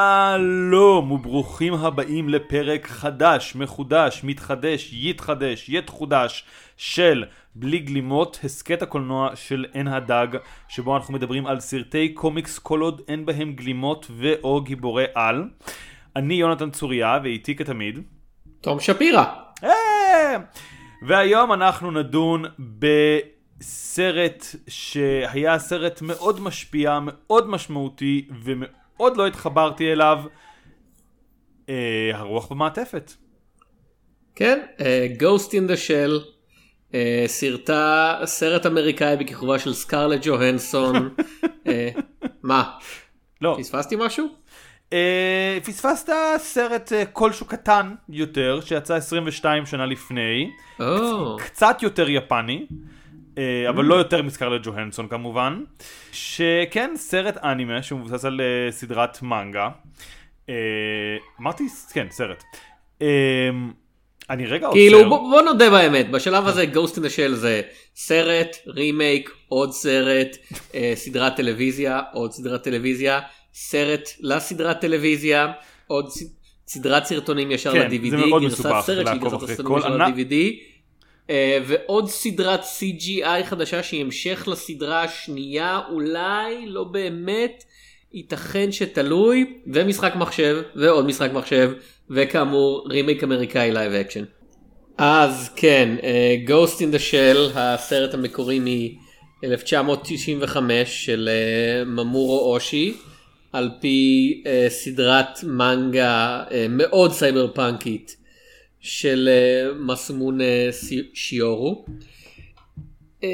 שלום וברוכים הבאים לפרק חדש, מחודש, מתחדש, יתחדש, יתחודש של בלי גלימות, הסכת הקולנוע של עין הדג, שבו אנחנו מדברים על סרטי קומיקס כל עוד אין בהם גלימות ו/או גיבורי על. אני יונתן צוריה ואיתי כתמיד. תום שפירא. אה! והיום אנחנו נדון בסרט שהיה סרט מאוד משפיע, מאוד משמעותי ומאוד לא התחברתי אליו, אה, הרוח במעטפת. כן, uh, Ghost in the Shell, uh, סרטה, סרט אמריקאי בכיכובה של סקארלט ג'והנסון. uh, מה? לא, פספסתי משהו? אה, פספסת סרט אה, כלשהו קטן יותר שיצא 22 שנה לפני, או, קצת יותר יפני, אה, אבל לא יותר מסקרלט ג'והנסון כמובן, שכן סרט אנימה שמבוסס על אה, סדרת מנגה, אה, אמרתי כן סרט, אה, אני רגע עוצר, כאילו בוא, נודה באמת, בשלב הזה Ghost in the Shell זה סרט, רימייק, עוד סרט, סדרת טלוויזיה, עוד סדרת טלוויזיה, סרט לסדרת טלוויזיה, עוד סדרת סרטונים ישר כן, ל-DVD, גרסת סרט שהיא לעקוב גרסת הסרטונים ישר. ל-DVD. אה, ועוד סדרת CGI חדשה שהיא המשך לסדרה השנייה אולי לא באמת ייתכן שתלוי ומשחק מחשב ועוד משחק מחשב וכאמור רימייק אמריקאי live action. אז כן אה, Ghost in the Shell הסרט המקורי מ-1995 של אה, ממורו אושי על פי סדרת מנגה מאוד סייבר פאנקית של אה, מסמונה סי- שיורו. אה,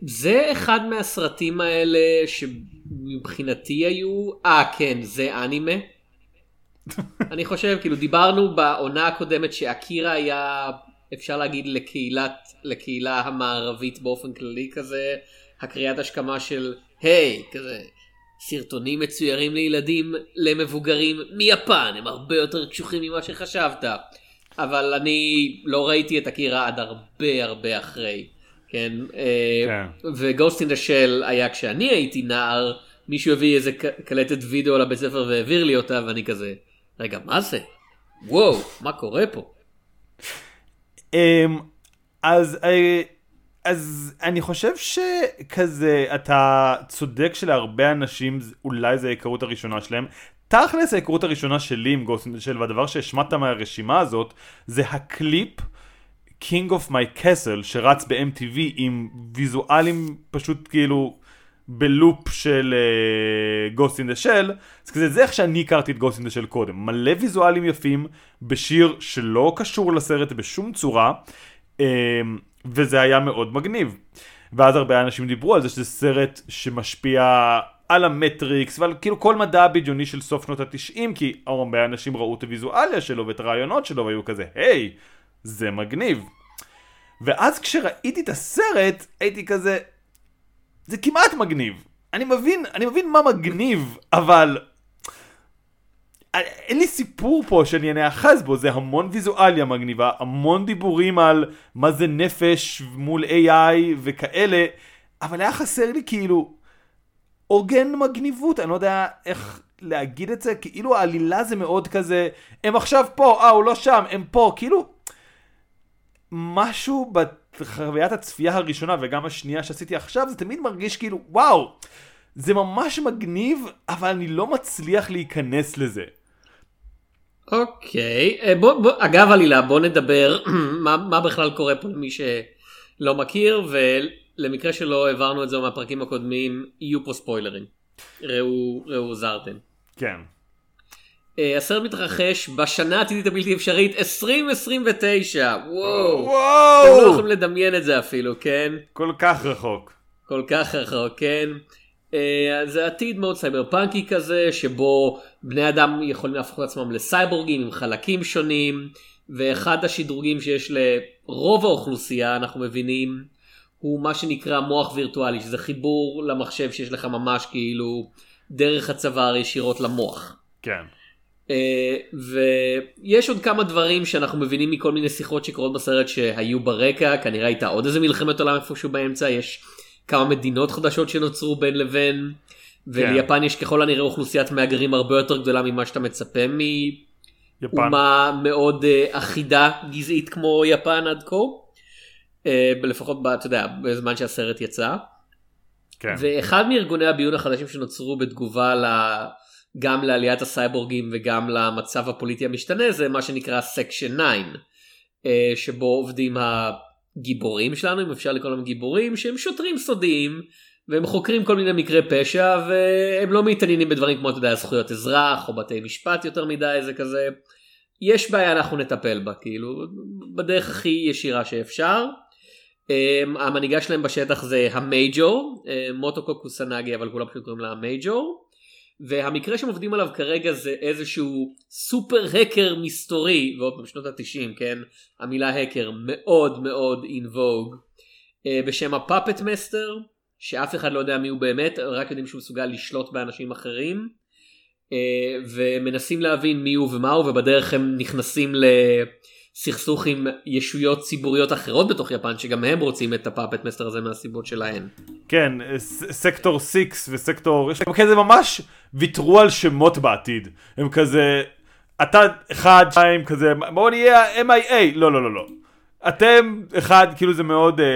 זה אחד מהסרטים האלה שמבחינתי היו, אה כן זה אנימה. אני חושב כאילו דיברנו בעונה הקודמת שאקירה היה אפשר להגיד לקהילת לקהילה המערבית באופן כללי כזה הקריאת השכמה של היי כזה סרטונים מצוירים לילדים למבוגרים מיפן הם הרבה יותר קשוחים ממה שחשבת אבל אני לא ראיתי את אקירה עד הרבה הרבה אחרי כן. וגוסט אין דה של היה כשאני הייתי נער מישהו הביא איזה קלטת וידאו לבית ספר והעביר לי אותה ואני כזה רגע מה זה וואו מה קורה פה אמ, אז אה, אז אני חושב שכזה אתה צודק שלהרבה אנשים אולי זה ההיכרות הראשונה שלהם. תכלס ההיכרות הראשונה שלי עם גוסט של והדבר שהשמטת מהרשימה הזאת זה הקליפ King of My Castle שרץ ב-MTV עם ויזואלים פשוט כאילו בלופ של uh, Ghost in אז כזה זה איך שאני הכרתי את Ghost in the קודם, מלא ויזואלים יפים בשיר שלא קשור לסרט בשום צורה, um, וזה היה מאוד מגניב. ואז הרבה אנשים דיברו על זה שזה סרט שמשפיע על המטריקס ועל כאילו כל מדע הבדיוני של סוף שנות התשעים, כי הרבה אנשים ראו את הוויזואליה שלו ואת הרעיונות שלו והיו כזה, היי, זה מגניב. ואז כשראיתי את הסרט, הייתי כזה, זה כמעט מגניב. אני מבין, אני מבין מה מגניב, אבל... אין לי סיפור פה שאני נאחז בו, זה המון ויזואליה מגניבה, המון דיבורים על מה זה נפש מול AI וכאלה, אבל היה חסר לי כאילו עוגן מגניבות, אני לא יודע איך להגיד את זה, כאילו העלילה זה מאוד כזה, הם עכשיו פה, אה הוא לא שם, הם פה, כאילו משהו בחוויית הצפייה הראשונה וגם השנייה שעשיתי עכשיו, זה תמיד מרגיש כאילו, וואו, זה ממש מגניב, אבל אני לא מצליח להיכנס לזה. אוקיי אה, בוא, בוא אגב עלילה בוא נדבר מה, מה בכלל קורה פה למי שלא מכיר ולמקרה שלא העברנו את זה מהפרקים הקודמים יהיו פה ספוילרים. ראו ראו זרתם. כן. אה, הסרט מתרחש בשנה העתידית הבלתי אפשרית 2029 וואו. אתם לא וואו! יכולים לדמיין את זה אפילו כן. כל כך רחוק. כל כך רחוק, כן. אה, זה עתיד מאוד סייבר פאנקי כזה, שבו בני אדם יכולים להפוך את עצמם לסייבורגים עם חלקים שונים, ואחד השדרוגים שיש לרוב האוכלוסייה, אנחנו מבינים, הוא מה שנקרא מוח וירטואלי, שזה חיבור למחשב שיש לך ממש כאילו דרך הצוואר ישירות למוח. כן. אה, ויש עוד כמה דברים שאנחנו מבינים מכל מיני שיחות שקורות בסרט שהיו ברקע, כנראה הייתה עוד איזה מלחמת עולם איפשהו באמצע, יש כמה מדינות חדשות שנוצרו בין לבין, וליפן יש ככל הנראה אוכלוסיית מהגרים הרבה יותר גדולה ממה שאתה מצפה יפן. מאומה מאוד אה, אחידה גזעית כמו יפן עד כה. אה, לפחות אתה יודע בזמן שהסרט יצא. כן. ואחד מארגוני הביון החדשים שנוצרו בתגובה ל... גם לעליית הסייבורגים וגם למצב הפוליטי המשתנה זה מה שנקרא Section 9 אה, שבו עובדים הגיבורים שלנו אם אפשר לקרוא להם גיבורים שהם שוטרים סודיים והם חוקרים כל מיני מקרי פשע והם לא מתעניינים בדברים כמו אתה יודע זכויות אזרח או בתי משפט יותר מדי זה כזה יש בעיה אנחנו נטפל בה כאילו בדרך הכי ישירה שאפשר. Um, המנהיגה שלהם בשטח זה המייג'ור, uh, מוטוקו קוסנאגי אבל כולם פשוט קוראים לה המייג'ור. והמקרה שהם עובדים עליו כרגע זה איזשהו סופר הקר מסתורי, ועוד פעם שנות התשעים, כן? המילה הקר מאוד מאוד אין ווג, uh, בשם הפאפט מסטר, שאף אחד לא יודע מי הוא באמת, רק יודעים שהוא מסוגל לשלוט באנשים אחרים. uh, ומנסים להבין מי הוא ומה הוא, ובדרך הם נכנסים לסכסוך עם ישויות ציבוריות אחרות בתוך יפן, שגם הם רוצים את הפאפט מסטר הזה מהסיבות שלהן. כן, סקטור 6 וסקטור, יש להם כזה ממש ויתרו על שמות בעתיד. הם כזה, אתה אחד, שתיים, כזה, בואו נהיה MIA, לא, לא, לא, לא. אתם אחד, כאילו זה מאוד, אה,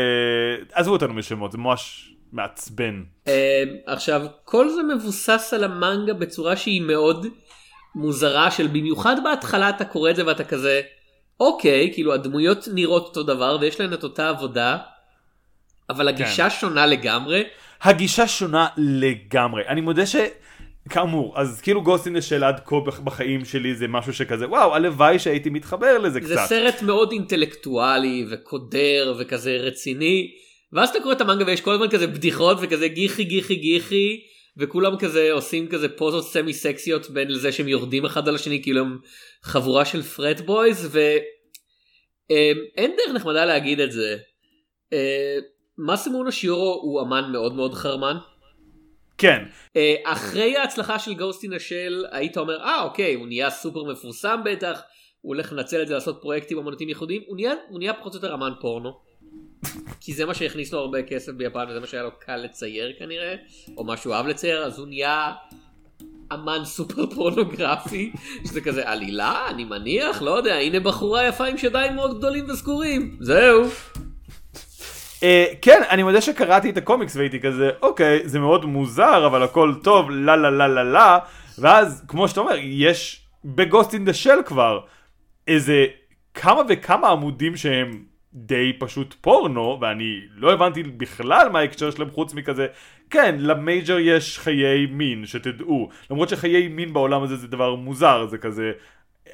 עזבו אותנו משמות, זה ממש מעצבן. Uh, עכשיו כל זה מבוסס על המנגה בצורה שהיא מאוד מוזרה של במיוחד בהתחלה אתה קורא את זה ואתה כזה אוקיי כאילו הדמויות נראות אותו דבר ויש להן את אותה עבודה אבל הגישה שונה לגמרי הגישה שונה לגמרי. אני מודה ש... כאמור, אז כאילו גוסטין של עד כה בח- בחיים שלי זה משהו שכזה, וואו, הלוואי שהייתי מתחבר לזה זה קצת. סרט מאוד אינטלקטואלי וקודר וכזה רציני ואז אתה קורא את המנגה ויש כל הזמן כזה בדיחות וכזה גיחי גיחי גיחי וכולם כזה עושים כזה פוזות semi סקסיות בין לזה שהם יורדים אחד על השני כאילו הם חבורה של frat boys ואין דרך נחמדה להגיד את זה. אה, מאסמונה שירו הוא אמן מאוד מאוד חרמן. כן, אה, אחרי ההצלחה של Ghost in the Shell היית אומר אה אוקיי הוא נהיה סופר מפורסם בטח הוא הולך לנצל את זה לעשות פרויקטים אמנותיים ייחודיים הוא נהיה, הוא נהיה פחות או יותר אמן פורנו. כי זה מה שהכניס לו הרבה כסף ביפן וזה מה שהיה לו קל לצייר כנראה או מה שהוא אהב לצייר אז הוא נהיה אמן סופר פורנוגרפי שזה כזה עלילה? אני מניח? לא יודע הנה בחורה יפה עם שדיים מאוד גדולים וסגורים. זהו. אה, כן, אני מודה שקראתי את הקומיקס והייתי כזה, אוקיי, זה מאוד מוזר, אבל הכל טוב, לה לה לה לה לה, ואז, כמו שאתה אומר, יש בגוסט אין דה של כבר איזה כמה וכמה עמודים שהם די פשוט פורנו, ואני לא הבנתי בכלל מה ההקשר שלהם חוץ מכזה, כן, למייג'ר יש חיי מין, שתדעו, למרות שחיי מין בעולם הזה זה דבר מוזר, זה כזה,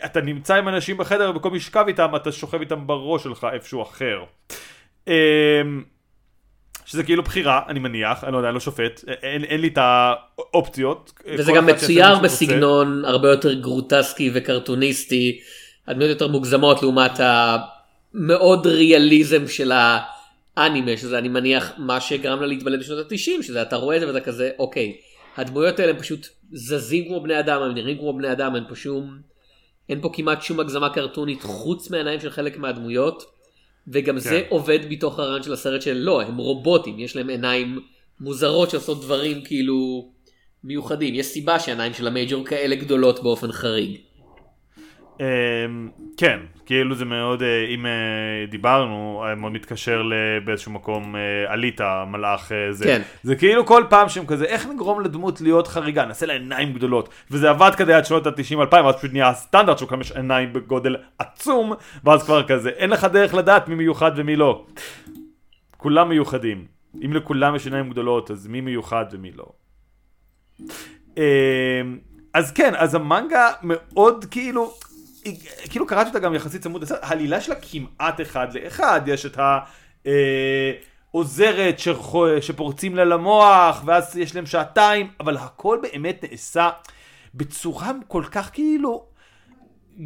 אתה נמצא עם אנשים בחדר ובמקום לשכב איתם, אתה שוכב איתם בראש שלך איפשהו אחר. אמ, שזה כאילו בחירה, אני מניח, אני לא יודע, אני לא שופט, אין, אין לי את האופציות. וזה גם מצויר. בסגנון הרבה יותר גרוטסקי וקרטוניסטי, הדמויות יותר מוגזמות לעומת המאוד ריאליזם של האנימה, שזה אני מניח מה שגרם לה להתבלט בשנות ה-90, שזה אתה רואה את זה ואתה כזה, אוקיי, הדמויות האלה הם פשוט זזים כמו בני אדם, הם נראים כמו בני אדם, אין פה שום, אין פה כמעט שום הגזמה קרטונית חוץ מהעיניים של חלק מהדמויות. וגם זה כן. עובד מתוך הרעיון של הסרט של לא, הם רובוטים, יש להם עיניים מוזרות שעושות דברים כאילו מיוחדים. יש סיבה שהעיניים של המייג'ור כאלה גדולות באופן חריג. אמ, כן, כאילו זה מאוד, אה, אם אה, דיברנו, אה, מאוד מתקשר באיזשהו מקום עלית, מלאך זה. כן. זה כאילו כל פעם שהם כזה, איך נגרום לדמות להיות חריגה, נעשה לה עיניים גדולות. וזה עבד כזה עד שנות ה-90-2000, ואז פשוט נהיה הסטנדרט של כמה עיניים בגודל עצום, ואז כבר כזה, אין לך דרך לדעת מי מיוחד ומי לא. כולם מיוחדים. אם לכולם יש עיניים גדולות, אז מי מיוחד ומי לא. אמ, אז כן, אז המנגה מאוד כאילו, כאילו קראתי אותה גם יחסית צמוד לסרט, העלילה שלה כמעט אחד לאחד, יש את העוזרת שחו- שפורצים לה למוח, ואז יש להם שעתיים, אבל הכל באמת נעשה בצורה כל כך כאילו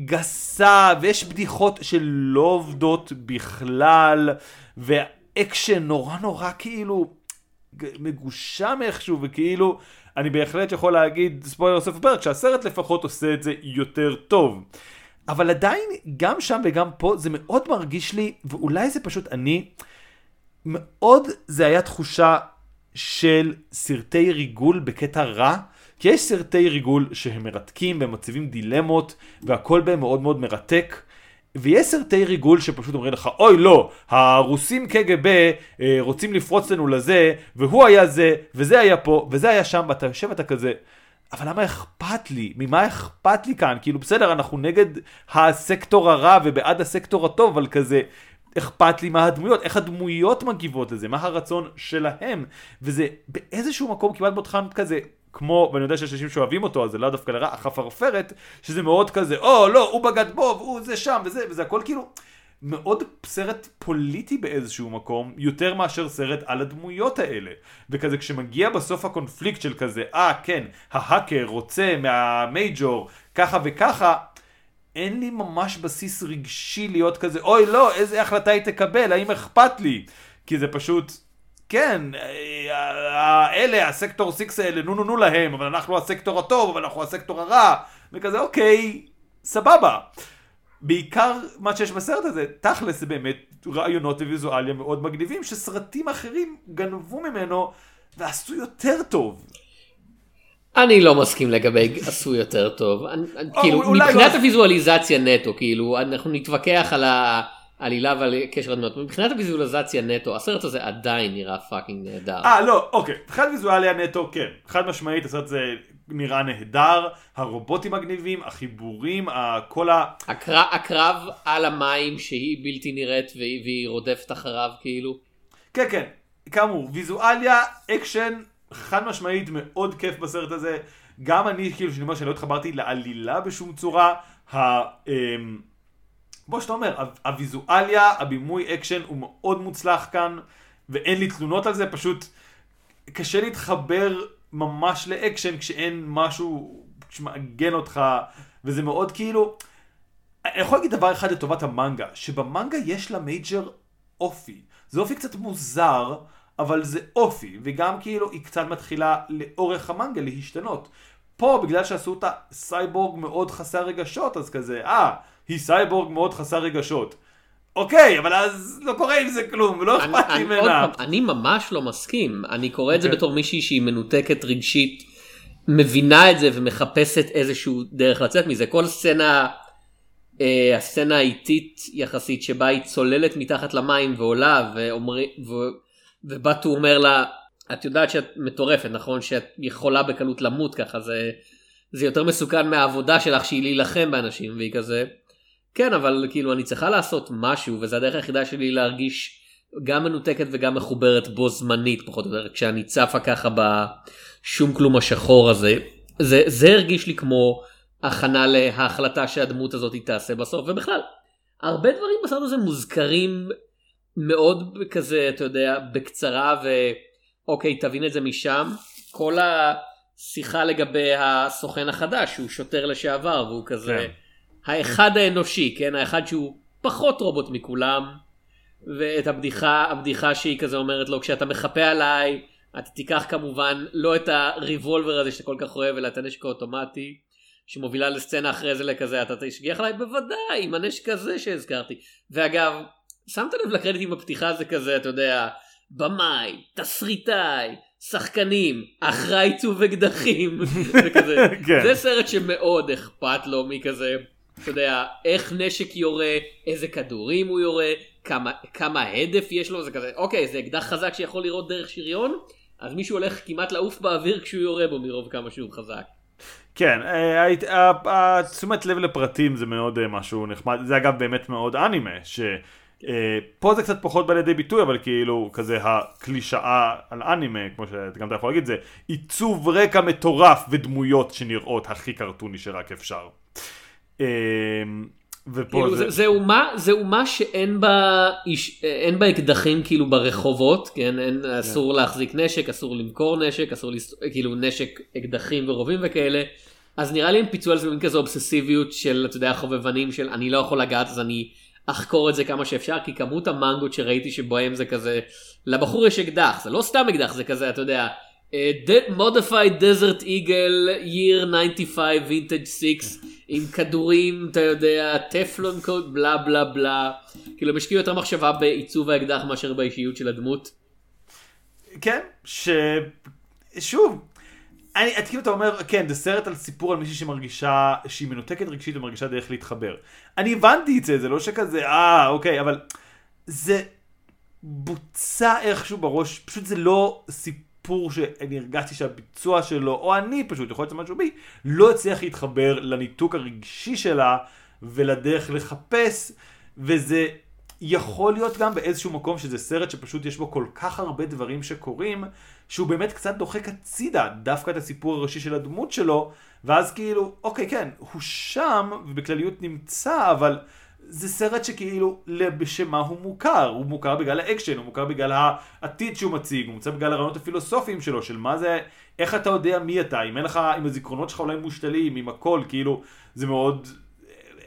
גסה, ויש בדיחות שלא עובדות בכלל, והאקשן נורא נורא כאילו מגושם איכשהו, וכאילו, אני בהחלט יכול להגיד, ספוילר סוף הפרק, שהסרט לפחות עושה את זה יותר טוב. אבל עדיין, גם שם וגם פה, זה מאוד מרגיש לי, ואולי זה פשוט אני, מאוד זה היה תחושה של סרטי ריגול בקטע רע, כי יש סרטי ריגול שהם מרתקים והם מציבים דילמות והכל בהם מאוד מאוד מרתק. ויש סרטי ריגול שפשוט אומרים לך, אוי לא, הרוסים קג"ב אה, רוצים לפרוץ לנו לזה, והוא היה זה, וזה היה פה, וזה היה שם, ואתה יושב ואתה כזה, אבל למה אכפת לי? ממה אכפת לי כאן? כאילו בסדר, אנחנו נגד הסקטור הרע ובעד הסקטור הטוב, אבל כזה, אכפת לי מה הדמויות, איך הדמויות מגיבות לזה, מה הרצון שלהם, וזה באיזשהו מקום כמעט מותחן כזה, כמו, ואני יודע שיש אנשים שאוהבים אותו, אז זה לא דווקא לרע, החפרפרת, שזה מאוד כזה, או לא, הוא בגד בו, והוא זה שם, וזה, וזה הכל כאילו מאוד סרט פוליטי באיזשהו מקום, יותר מאשר סרט על הדמויות האלה. וכזה כשמגיע בסוף הקונפליקט של כזה, אה כן, ההאקר רוצה מהמייג'ור ככה וככה, אין לי ממש בסיס רגשי להיות כזה, אוי לא, איזה החלטה היא תקבל, האם אכפת לי? כי זה פשוט, כן, אלה, הסקטור 6 האלה, נו נו נו להם, אבל אנחנו הסקטור הטוב, אבל אנחנו הסקטור הרע, וכזה, אוקיי, סבבה. בעיקר מה שיש בסרט הזה, תכלס זה באמת רעיונות וויזואליה מאוד מגניבים, שסרטים אחרים גנבו ממנו ועשו יותר טוב. אני לא מסכים לגבי עשו יותר טוב. אני, או, כאילו, מבחינת לא... הוויזואליזציה נטו, כאילו, אנחנו נתווכח על העלילה ועל קשר הדמות. מבחינת הוויזואליזציה נטו, הסרט הזה עדיין נראה fucking נהדר. אה, לא, אוקיי. מבחינת ויזואליה נטו, כן. חד משמעית, הסרט הזה נראה נהדר, הרובוטים מגניבים, החיבורים, כל ה... הקרב, הקרב על המים שהיא בלתי נראית והיא, והיא רודפת אחריו, כאילו. כן, כן. כאמור, ויזואליה, אקשן, חד משמעית מאוד כיף בסרט הזה. גם אני, כאילו, שאני אומר שאני לא התחברתי לעלילה בשום צורה. ה... אמ, בוא, שאתה אומר, הוויזואליה, הבימוי אקשן הוא מאוד מוצלח כאן, ואין לי תלונות על זה, פשוט קשה להתחבר ממש לאקשן כשאין משהו שמעגן אותך, וזה מאוד כאילו... אני יכול להגיד דבר אחד לטובת המנגה, שבמנגה יש ל Major אופי. זה אופי קצת מוזר, אבל זה אופי, וגם כאילו היא קצת מתחילה לאורך המנגה להשתנות. פה, בגלל שעשו אותה סייבורג מאוד חסר רגשות, אז כזה, אה, היא סייבורג מאוד חסר רגשות. אוקיי, אבל אז לא קורה עם זה כלום, ולא אכפת לי ממנה. אני ממש לא מסכים, אני קורא את זה אוקיי. בתור מישהי שהיא מנותקת רגשית, מבינה את זה ומחפשת איזשהו דרך לצאת מזה. כל סצנה, אה, הסצנה האיטית יחסית שבה היא צוללת מתחת למים ועולה, ואומרי, ו, ובטו אומר לה, את יודעת שאת מטורפת, נכון? שאת יכולה בקלות למות ככה, זה, זה יותר מסוכן מהעבודה שלך שהיא להילחם באנשים, והיא כזה. כן, אבל כאילו אני צריכה לעשות משהו, וזה הדרך היחידה שלי להרגיש גם מנותקת וגם מחוברת בו זמנית, פחות או יותר, כשאני צפה ככה בשום כלום השחור הזה. זה, זה הרגיש לי כמו הכנה להחלטה שהדמות הזאת תעשה בסוף, ובכלל, הרבה דברים בסרט הזה מוזכרים מאוד כזה, אתה יודע, בקצרה, ואוקיי, תבין את זה משם. כל השיחה לגבי הסוכן החדש, שהוא שוטר לשעבר, והוא כזה... כן. האחד האנושי, כן? האחד שהוא פחות רובוט מכולם, ואת הבדיחה, הבדיחה שהיא כזה אומרת לו, כשאתה מחפה עליי, אתה תיקח כמובן לא את הריבולבר הזה שאתה כל כך אוהב, אלא את הנשק האוטומטי, שמובילה לסצנה אחרי זה לכזה, אתה תשגיח עליי בוודאי, עם הנשק הזה שהזכרתי. ואגב, שמת לב לקרדיטים בפתיחה זה כזה, אתה יודע, במאי, תסריטאי, שחקנים, אחראי עיצוב אקדחים, וכזה. כן. זה סרט שמאוד אכפת לו מכזה. אתה יודע, איך נשק יורה, איזה כדורים הוא יורה, כמה, כמה הדף יש לו, זה כזה, אוקיי, זה אקדח חזק שיכול לראות דרך שריון, אז מישהו הולך כמעט לעוף באוויר כשהוא יורה בו מרוב כמה שהוא חזק. כן, אה, תשומת לב לפרטים זה מאוד אה, משהו נחמד, זה אגב באמת מאוד אנימה, שפה אה, זה קצת פחות בא לידי ביטוי, אבל כאילו כזה הקלישאה על אנימה, כמו שגם אתה יכול להגיד, זה עיצוב רקע מטורף ודמויות שנראות הכי קרטוני שרק אפשר. אמ, ופה כאילו זה... זה אומה זה אומה שאין בה איש, אין בה אקדחים כאילו ברחובות כן אין. כן. אסור להחזיק נשק אסור למכור נשק אסור. כאילו נשק אקדחים ורובים וכאלה אז נראה לי הם פיצו על זה במין כזה אובססיביות של אתה יודע חובבנים של אני לא יכול לגעת אז אני אחקור את זה כמה שאפשר כי כמות המנגות שראיתי שבהם זה כזה לבחור יש אקדח זה לא סתם אקדח זה כזה אתה יודע modified Desert Eagle year 95 וינטג' 6 עם כדורים אתה יודע טפלון קוד בלה בלה בלה כאילו הם השקיעו יותר מחשבה בעיצוב האקדח מאשר באישיות של הדמות. כן, ש... שוב, אני, את כאילו אתה אומר, כן, זה סרט על סיפור על מישהי שמרגישה, שהיא מנותקת רגשית ומרגישה דרך להתחבר. אני הבנתי את זה, זה לא שכזה, אה, אוקיי, אבל זה בוצע איכשהו בראש, פשוט זה לא סיפור שאני הרגשתי שהביצוע שלו, או אני פשוט, יכול להיות שזה משהו בי, לא הצליח להתחבר לניתוק הרגשי שלה ולדרך לחפש, וזה יכול להיות גם באיזשהו מקום שזה סרט שפשוט יש בו כל כך הרבה דברים שקורים, שהוא באמת קצת דוחק הצידה דווקא את הסיפור הראשי של הדמות שלו, ואז כאילו, אוקיי, כן, הוא שם, ובכלליות נמצא, אבל זה סרט שכאילו, בשם מה הוא מוכר? הוא מוכר בגלל האקשן, הוא מוכר בגלל העתיד שהוא מציג, הוא מוכר בגלל הרעיונות הפילוסופיים שלו, של מה זה, איך אתה יודע מי אתה, אם אין לך, אם הזיכרונות שלך אולי מושתלים, עם הכל, כאילו, זה מאוד,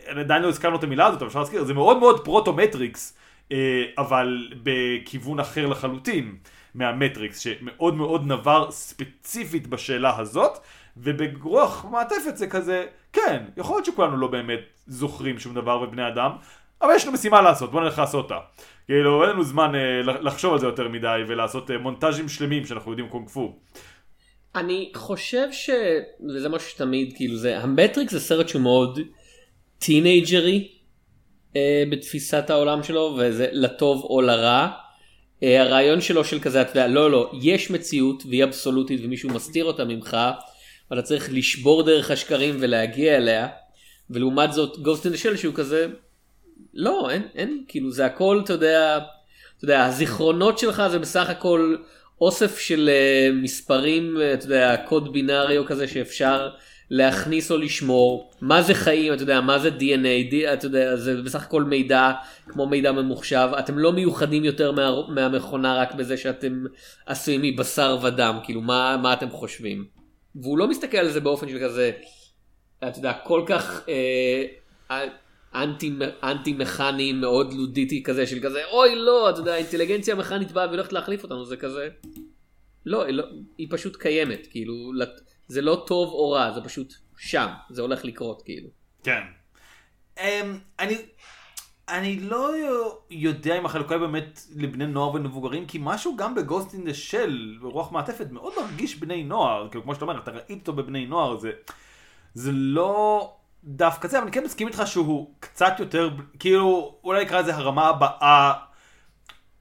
עדיין לא הזכרנו את המילה הזאת, אבל אפשר להזכיר, זה מאוד מאוד פרוטו-מטריקס, אה, אבל בכיוון אחר לחלוטין מהמטריקס, שמאוד מאוד נבר ספציפית בשאלה הזאת, וברוח במעטפת זה כזה, כן, יכול להיות שכולנו לא באמת זוכרים שום דבר כבני אדם, אבל יש לנו משימה לעשות, בוא נלך לעשות אותה. כאילו, אין לנו זמן אה, לחשוב על זה יותר מדי ולעשות אה, מונטאז'ים שלמים שאנחנו יודעים קונג פו. אני חושב ש... וזה משהו שתמיד, כאילו זה, המטריקס זה סרט שהוא מאוד teenager-y אה, בתפיסת העולם שלו, וזה לטוב או לרע. אה, הרעיון שלו של כזה, אתה יודע, לא, לא, יש מציאות והיא אבסולוטית ומישהו מסתיר אותה ממך, ואתה צריך לשבור דרך השקרים ולהגיע אליה, ולעומת זאת Ghost in the Shell שהוא כזה, לא, אין, אין, כאילו זה הכל, אתה יודע, אתה יודע, הזיכרונות שלך זה בסך הכל אוסף של uh, מספרים, אתה יודע, קוד בינארי או כזה שאפשר להכניס או לשמור, מה זה חיים, אתה יודע, מה זה DNA, D, אתה יודע, זה בסך הכל מידע כמו מידע ממוחשב, אתם לא מיוחדים יותר מה, מהמכונה רק בזה שאתם עשויים מבשר ודם, כאילו מה, מה אתם חושבים. והוא לא מסתכל על זה באופן של כזה, אתה יודע, כל כך אה, אנטי, אנטי מכני מאוד לודיטי כזה של כזה, אוי לא, אתה יודע, האינטליגנציה המכנית באה והולכת להחליף אותנו, זה כזה, לא, לא, היא פשוט קיימת, כאילו, זה לא טוב או רע, זה פשוט שם, זה הולך לקרות כאילו. כן. Um, אני, אני לא יודע אם החלוקה היא באמת לבני נוער ומבוגרים, כי משהו גם בגוסט אין דה של, ברוח מעטפת, מאוד מרגיש בני נוער, כאילו כמו שאתה אומר, אתה ראית אותו בבני נוער, זה, זה לא דווקא זה, אבל אני כן מסכים איתך שהוא קצת יותר, כאילו, אולי נקרא לזה הרמה הבאה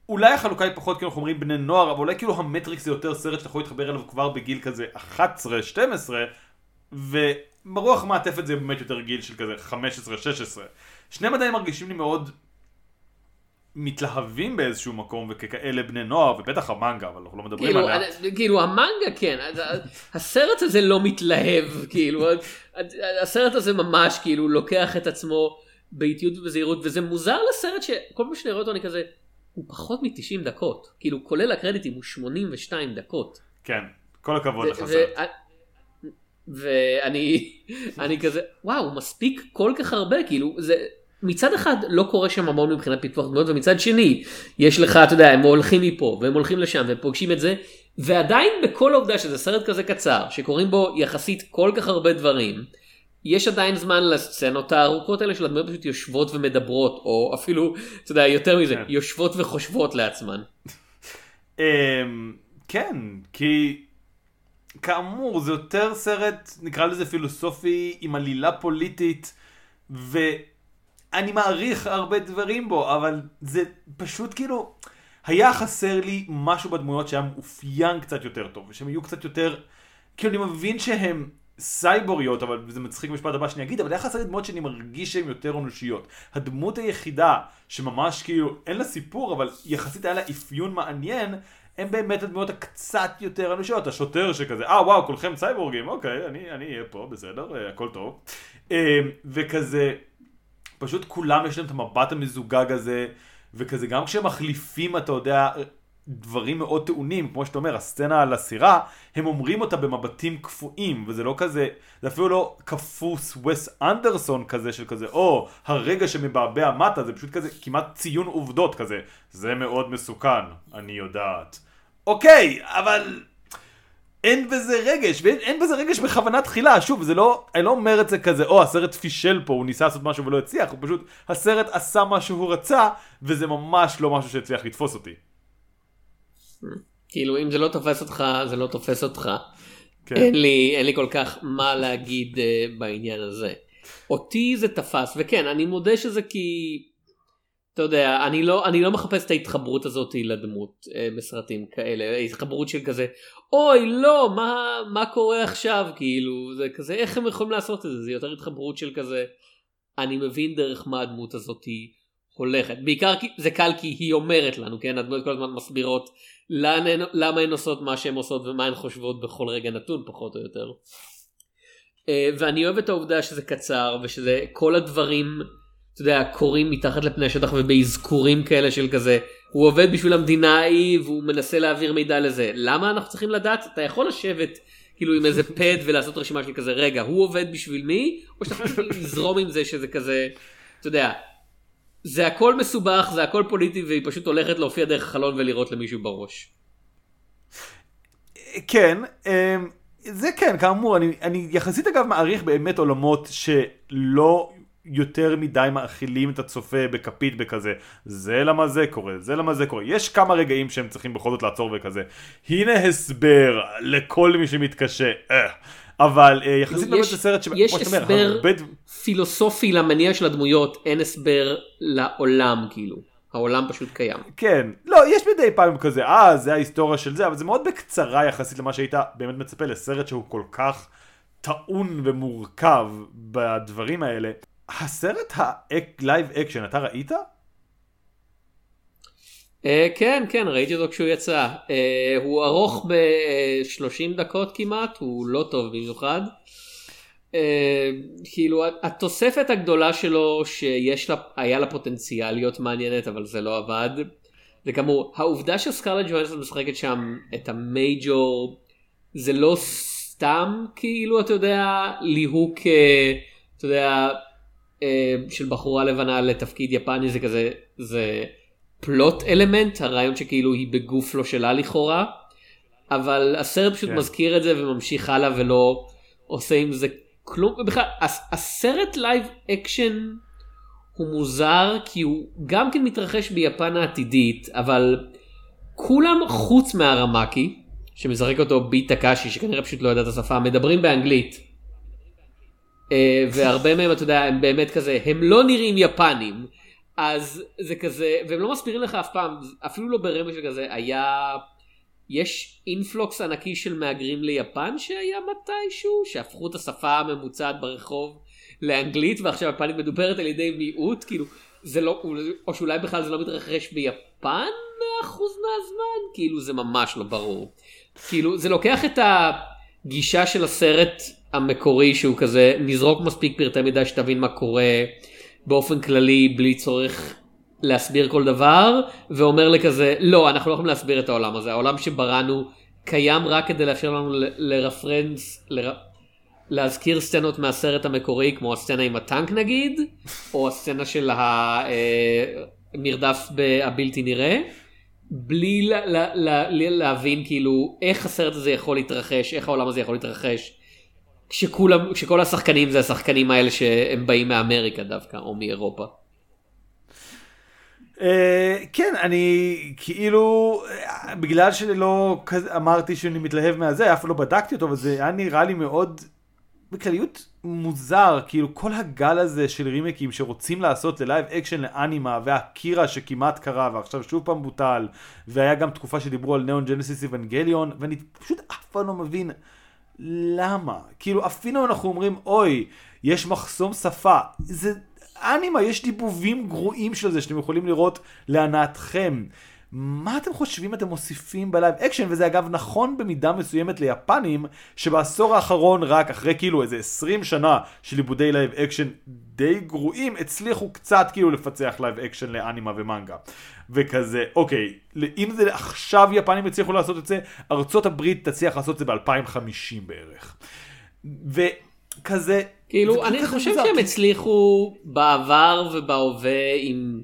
אולי החלוקה היא פחות כאילו אנחנו אומרים בני נוער, אבל אולי כאילו המטריקס זה יותר סרט שאתה יכול להתחבר אליו כבר בגיל כזה 11-12, וברוח מעטפת זה באמת יותר גיל של כזה 15-16. שניהם עדיין מרגישים לי מאוד מתלהבים באיזשהו מקום וככאלה בני נוער ובטח המנגה אבל אנחנו לא מדברים כאילו, עליה. כאילו המנגה כן הסרט הזה לא מתלהב כאילו הסרט הזה ממש כאילו לוקח את עצמו באיטיות ובזהירות וזה מוזר לסרט שכל פעם שאני רואה אותו אני כזה הוא פחות מ-90 דקות, כאילו כולל הקרדיטים הוא 82 דקות. כן, כל הכבוד לך סרט. ואני אני כזה וואו מספיק כל כך הרבה כאילו זה מצד אחד לא קורה שם המון מבחינת פיתוח דמויות ומצד שני יש לך אתה יודע הם הולכים מפה והם הולכים לשם והם פוגשים את זה ועדיין בכל העובדה שזה סרט כזה קצר שקוראים בו יחסית כל כך הרבה דברים יש עדיין זמן לסצנות הארוכות האלה של הדמויות פשוט יושבות ומדברות, או אפילו, אתה יודע, יותר מזה, כן. יושבות וחושבות לעצמן. אמ, כן, כי כאמור זה יותר סרט, נקרא לזה פילוסופי, עם עלילה פוליטית, ואני מעריך הרבה דברים בו, אבל זה פשוט כאילו, היה חסר לי משהו בדמויות שהיה מאופיין קצת יותר טוב, ושהם יהיו קצת יותר, כאילו אני מבין שהם... סייבוריות, אבל זה מצחיק משפט הבא שאני אגיד, אבל יחס לדמות שאני מרגיש שהן יותר אנושיות. הדמות היחידה שממש כאילו, אין לה סיפור, אבל יחסית היה לה אפיון מעניין, הם באמת הדמויות הקצת יותר אנושיות. השוטר שכזה, אה וואו, כולכם סייבורגים, אוקיי, אני, אני אהיה פה, בסדר, אה, הכל טוב. אה, וכזה, פשוט כולם יש להם את המבט המזוגג הזה, וכזה גם כשהם מחליפים, אתה יודע, דברים מאוד טעונים, כמו שאתה אומר, הסצנה על הסירה, הם אומרים אותה במבטים קפואים, וזה לא כזה, זה אפילו לא כפוס וס אנדרסון כזה של כזה, או הרגע שמבעבע מטה, זה פשוט כזה כמעט ציון עובדות כזה, זה מאוד מסוכן, אני יודעת. אוקיי, אבל אין בזה רגש, ואין בזה רגש בכוונה תחילה, שוב, זה לא, אני לא אומר את זה כזה, או הסרט פישל פה, הוא ניסה לעשות משהו ולא הצליח, הוא פשוט, הסרט עשה מה שהוא רצה, וזה ממש לא משהו שהצליח לתפוס אותי. כאילו אם זה לא תופס אותך זה לא תופס אותך. כן. אין לי אין לי כל כך מה להגיד uh, בעניין הזה. אותי זה תפס וכן אני מודה שזה כי אתה יודע אני לא אני לא מחפש את ההתחברות הזאת לדמות uh, בסרטים כאלה התחברות של כזה אוי לא מה מה קורה עכשיו? כאילו זה כזה איך הם יכולים לעשות את זה? זה יותר התחברות של כזה אני מבין דרך מה הדמות הזאת הולכת. בעיקר כי זה קל כי היא אומרת לנו כן? הדמות כל הזמן מסבירות הן, למה הן עושות מה שהן עושות ומה הן חושבות בכל רגע נתון פחות או יותר. אה, ואני אוהב את העובדה שזה קצר ושזה כל הדברים אתה יודע קורים מתחת לפני השטח ובאזכורים כאלה של כזה הוא עובד בשביל המדינה ההיא והוא מנסה להעביר מידע לזה. למה אנחנו צריכים לדעת? אתה יכול לשבת כאילו עם איזה פד ולעשות רשימה של כזה רגע הוא עובד בשביל מי? או שאתה יכול לזרום עם זה שזה כזה אתה יודע זה הכל מסובך זה הכל פוליטי והיא פשוט הולכת להופיע דרך החלון ולירות למישהו בראש. כן, אמ, זה כן, כאמור, אני, אני יחסית אגב מעריך באמת עולמות שלא יותר מדי מאכילים את הצופה בכפית בכזה, זה למה זה קורה, זה למה זה קורה. יש כמה רגעים שהם צריכים בכל זאת לעצור וכזה. הנה הסבר לכל מי שמתקשה. אה. אבל אה, יחסית באמת זה סרט יש הסבר פילוסופי למניע של הדמויות, אין הסבר לעולם כאילו. העולם פשוט קיים. כן, לא, יש מדי פעם כזה, אה, זה ההיסטוריה של זה, אבל זה מאוד בקצרה יחסית למה שהיית באמת מצפה לסרט שהוא כל כך טעון ומורכב בדברים האלה. הסרט ה live action, אתה ראית? אה, כן כן ראיתי אותו כשהוא יצא אה, הוא ארוך ב-30 דקות כמעט הוא לא טוב במיוחד. אה, כאילו התוספת הגדולה שלו שיש לה היה לה פוטנציאל להיות מעניינת אבל זה לא עבד. וכאמור העובדה שסקרלט ג'ואנסון משחקת שם את ה Major זה לא סתם כאילו אתה יודע ליהוק אתה יודע של בחורה לבנה לתפקיד יפני זה כזה זה. plot element הרעיון שכאילו היא בגוף לא שלה לכאורה אבל הסרט פשוט כן. מזכיר את זה וממשיך הלאה ולא עושה עם זה כלום ובכלל הסרט live action הוא מוזר כי הוא גם כן מתרחש ביפן העתידית אבל כולם חוץ מהרמקי שמשחק אותו ביט טקאשי שכנראה פשוט לא יודע את השפה מדברים באנגלית. אה, והרבה מהם אתה יודע הם באמת כזה הם לא נראים יפנים אז זה כזה והם לא מסבירים לך אף פעם אפילו לא ברמז כזה היה יש אינפלוקס ענקי של מהגרים ליפן שהיה מתישהו שהפכו את השפה הממוצעת ברחוב לאנגלית ועכשיו יפנית מדוברת על ידי מיעוט כאילו זה לא או שאולי בכלל זה לא מתרחש ביפן 100% מהזמן? כאילו זה ממש לא ברור. כאילו זה לוקח את הגישה של הסרט המקורי שהוא כזה נזרוק מספיק פרטי מידע שתבין מה קורה. באופן כללי בלי צורך להסביר כל דבר ואומר לכזה לא אנחנו לא יכולים להסביר את העולם הזה העולם שבראנו קיים רק כדי לאפשר לנו לרפרנס לר... להזכיר סצנות מהסרט המקורי כמו הסצנה עם הטנק נגיד או הסצנה של המרדף הבלתי נראה בלי לה, לה, לה, להבין כאילו איך הסרט הזה יכול להתרחש איך העולם הזה יכול להתרחש כשכולם, כשכל השחקנים זה השחקנים האלה שהם באים מאמריקה דווקא, או מאירופה. Uh, כן, אני כאילו, בגלל שלא אמרתי שאני מתלהב מהזה, אף לא בדקתי אותו, וזה היה נראה לי מאוד, בכלליות מוזר, כאילו כל הגל הזה של רימקים שרוצים לעשות ל live action לאנימה, ואקירה שכמעט קרה, ועכשיו שוב פעם בוטל, והיה גם תקופה שדיברו על Neon Genesis Evangelion, ואני פשוט אף פעם לא מבין. למה? כאילו אפילו אנחנו אומרים אוי, יש מחסום שפה, זה אנימה, יש דיבובים גרועים של זה שאתם יכולים לראות להנאתכם. מה אתם חושבים אתם מוסיפים ב live action וזה אגב נכון במידה מסוימת ליפנים שבעשור האחרון רק אחרי כאילו איזה 20 שנה של עיבודי live action די גרועים הצליחו קצת כאילו לפצח live action לאנימה ומנגה וכזה אוקיי אם זה עכשיו יפנים הצליחו לעשות את זה ארצות הברית תצליח לעשות את זה ב-2050 בערך וכזה כאילו אני חושב שהם הצליחו בעבר ובהווה עם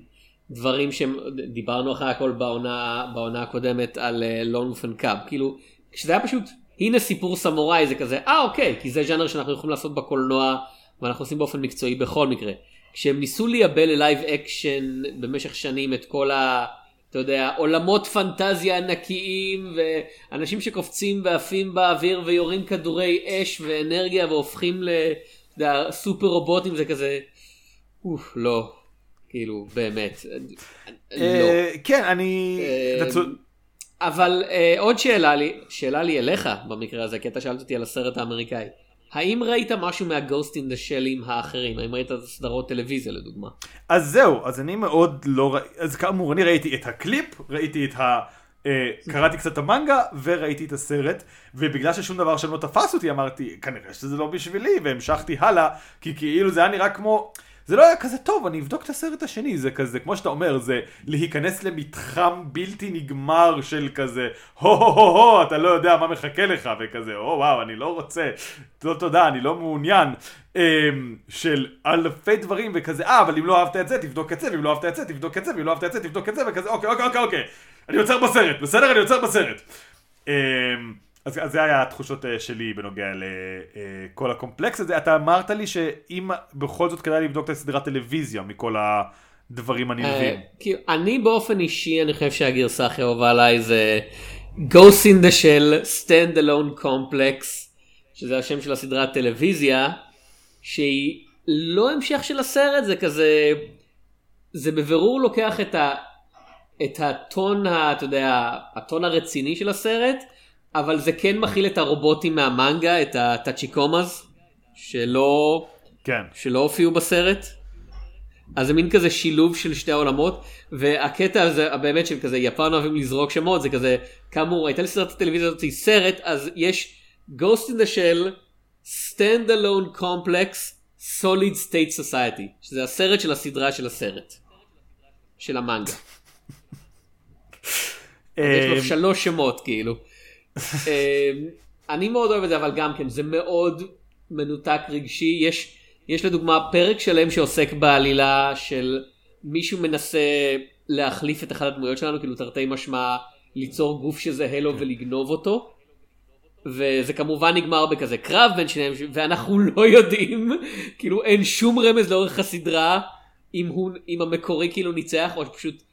דברים שדיברנו אחרי הכל בעונה בעונה הקודמת על Lone Wolf and Cub כאילו כשזה היה פשוט הנה סיפור סמוראי זה כזה אה אוקיי כי זה ז'אנר שאנחנו יכולים לעשות בקולנוע ואנחנו עושים באופן מקצועי בכל מקרה. כשהם ניסו לייבא ל live action במשך שנים את כל אתה יודע, עולמות פנטזיה ענקיים, ואנשים שקופצים ועפים באוויר ויורים כדורי אש ואנרגיה והופכים לסופר רובוטים, זה כזה, אוף, לא, כאילו, באמת, לא. אה, כן, אני... אה, אבל אה, עוד שאלה לי, שאלה לי אליך במקרה הזה, כי אתה שאלת אותי על הסרט האמריקאי. האם ראית משהו מהגוסט אין דה שלים האחרים? האם ראית סדרות טלוויזיה לדוגמה? אז זהו, אז אני מאוד לא ראיתי, אז כאמור, אני ראיתי את הקליפ, ראיתי את ה... אה, קראתי קצת את המנגה וראיתי את הסרט ובגלל ששום דבר שם לא תפס אותי אמרתי כנראה שזה לא בשבילי והמשכתי הלאה כי כאילו זה היה נראה כמו זה לא היה כזה טוב אני אבדוק את הסרט השני זה כזה כמו שאתה אומר זה להיכנס למתחם בלתי נגמר של כזה הו הו הו הו אתה לא יודע מה מחכה לך וכזה או וואו אני לא רוצה לא תודה אני לא מעוניין אמ, של אלפי דברים וכזה אה אבל אם לא אהבת את זה תבדוק את זה ואם לא אהבת את זה תבדוק את זה ואם לא אהבת את זה תבדוק את זה וכזה אוקיי אוקיי אוקיי אוקיי אני עוצר בסרט בסדר? אני עוצר בסרט. אמ, אז, אז זה היה התחושות אה, שלי בנוגע לכל הקומפלקס הזה. אתה אמרת לי שאם בכל זאת כדאי לבדוק את הסדרת טלוויזיה מכל הדברים הנלווים. אה, כאילו, אני באופן אישי, אני חושב שהגרסה הכי אהובה עליי זה Ghost in the Shell Stand Alone Complex, שזה השם של הסדרת טלוויזיה, שהיא לא המשך של הסרט, זה כזה, זה בבירור לוקח את, ה, את הטון, ה, אתה יודע, הטון הרציני של הסרט, אבל זה כן מכיל את הרובוטים מהמנגה, את הטאצ'יקומאז, שלא... כן. שלא הופיעו בסרט. אז זה מין כזה שילוב של שתי העולמות והקטע הזה באמת של כזה יפן אוהבים לזרוק שמות זה כזה כאמור הייתה לי סרט הטלוויזיה הזאת סרט אז יש Ghost in the Shell Stand Alone Complex Solid State Society שזה הסרט של הסדרה של הסרט. של המנגה. יש לו אמ, שלוש שמות כאילו. אמ, אני מאוד אוהב את זה אבל גם כן זה מאוד מנותק רגשי יש יש לדוגמה פרק שלם שעוסק בעלילה של מישהו מנסה להחליף את אחת הדמויות שלנו כאילו תרתי משמע ליצור גוף שזהה לו ולגנוב אותו. וזה כמובן נגמר בכזה קרב בין שניהם ואנחנו לא יודעים כאילו אין שום רמז לאורך הסדרה אם הוא אם המקורי כאילו ניצח או שפשוט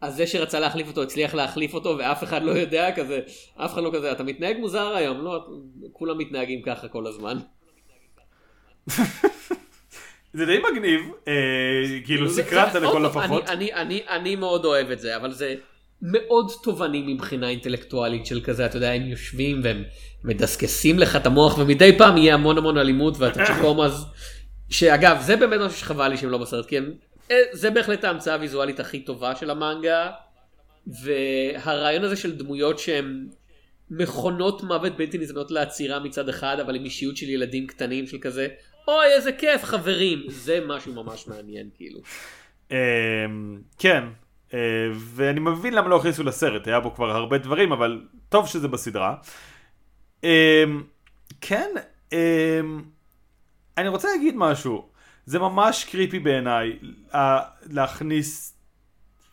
אז זה שרצה להחליף אותו הצליח להחליף אותו ואף אחד לא יודע כזה אף אחד לא כזה אתה מתנהג מוזר היום לא כולם מתנהגים ככה כל הזמן. זה די מגניב, אה, כאילו סקרנת לכל הפחות. אני, אני, אני, אני מאוד אוהב את זה, אבל זה מאוד תובעני מבחינה אינטלקטואלית של כזה, אתה יודע, הם יושבים והם מדסקסים לך את המוח, ומדי פעם יהיה המון המון אלימות ואתה צ'קום אז... שאגב, זה באמת משהו שחבל לי שהם לא בסרט, כי הם, זה בהחלט ההמצאה הוויזואלית הכי טובה של המנגה, והרעיון הזה של דמויות שהן מכונות מוות בלתי ניזונות לעצירה מצד אחד, אבל עם אישיות של ילדים קטנים של כזה, אוי איזה כיף חברים, זה משהו ממש מעניין כאילו. אמ, כן, אה, ואני מבין למה לא הכניסו לסרט, היה בו כבר הרבה דברים, אבל טוב שזה בסדרה. אמ, כן, אמ, אני רוצה להגיד משהו, זה ממש קריפי בעיניי להכניס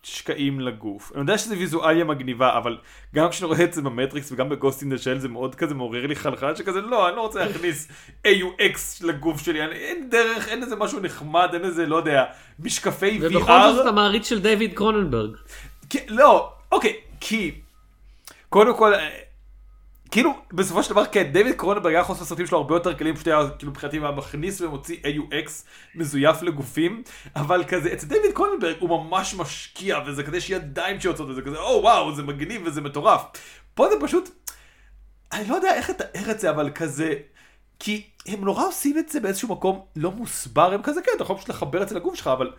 שקעים לגוף. אני יודע שזה ויזואליה מגניבה, אבל גם כשאני רואה את זה במטריקס וגם בגוסט אין דה של זה מאוד כזה מעורר לי חלחלה שכזה לא, אני לא רוצה להכניס AUX לגוף שלי, אני, אין דרך, אין איזה משהו נחמד, אין איזה, לא יודע, משקפי VR. ובכל זאת אתה מעריץ של דיוויד קרוננברג. כי- לא, אוקיי, כי קודם כל, כאילו בסופו של דבר כן, דיוויד קרוננברג היה חוסר הסרטים שלו הרבה יותר קלים, פשוט היה כאילו מבחינתי היה מכניס ומוציא AUX מזויף לגופים, אבל כזה, אצל דיוויד קרוננברג הוא ממש משקיע, וזה כזה יש ידיים שיוצאות, וזה כזה, או וואו, זה מגניב וזה מטורף. פה זה פשוט, אני לא יודע איך לתאר את זה, אבל כזה, כי הם נורא עושים את זה באיזשהו מקום לא מוסבר, הם כזה, כן, אתה יכול פשוט לחבר את זה לגוף שלך, אבל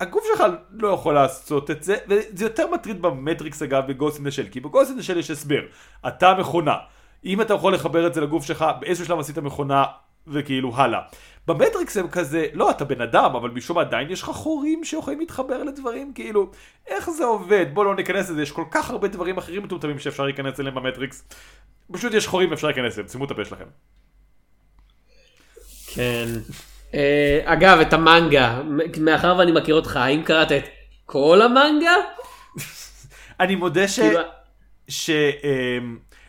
הגוף שלך לא יכול לעשות את זה, וזה יותר מטריד במטריקס אגב בגוסט אין של, כי בגוסט אין של יש הסבר, אתה מכונה, אם אתה יכול לחבר את זה לגוף שלך, באיזשהו שלב עשית מכונה וכאילו הלאה. במטריקס הם כזה, לא, אתה בן אדם, אבל משום מה עדיין יש לך חורים שיכולים להתחבר לדברים, כאילו, איך זה עובד? בוא לא ניכנס לזה, יש כל כך הרבה דברים אחרים מטומטמים שאפשר להיכנס אליהם במטריקס. פשוט יש חורים ואפשר להיכנס אליהם, שימו את הפה שלכם. כן. אה, אגב, את המנגה, מאחר ואני מכיר אותך, האם קראת את כל המנגה? אני מודה ש... כאילו,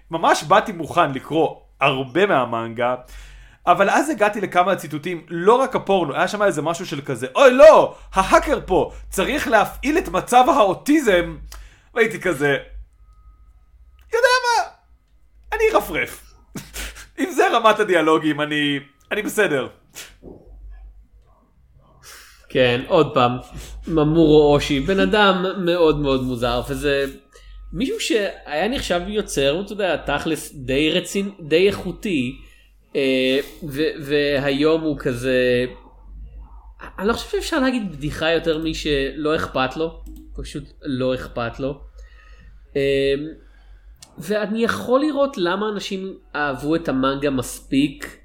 שממש באתי מוכן לקרוא הרבה מהמנגה, אבל אז הגעתי לכמה ציטוטים, לא רק הפורנו, היה שם איזה משהו של כזה, אוי לא, ההאקר פה, צריך להפעיל את מצב האוטיזם. והייתי כזה, יודע מה, אני ארפרף. אם זה רמת הדיאלוגים, אני, אני בסדר. כן, עוד פעם, ממורו אושי, בן אדם מאוד מאוד מוזר, וזה מישהו שהיה נחשב יוצר, אתה יודע, תכלס די רצין, די איכותי, אה, והיום הוא כזה, אני לא חושב שאפשר להגיד בדיחה יותר משלא אכפת לו, פשוט לא אכפת לו. אה, ואני יכול לראות למה אנשים אהבו את המנגה מספיק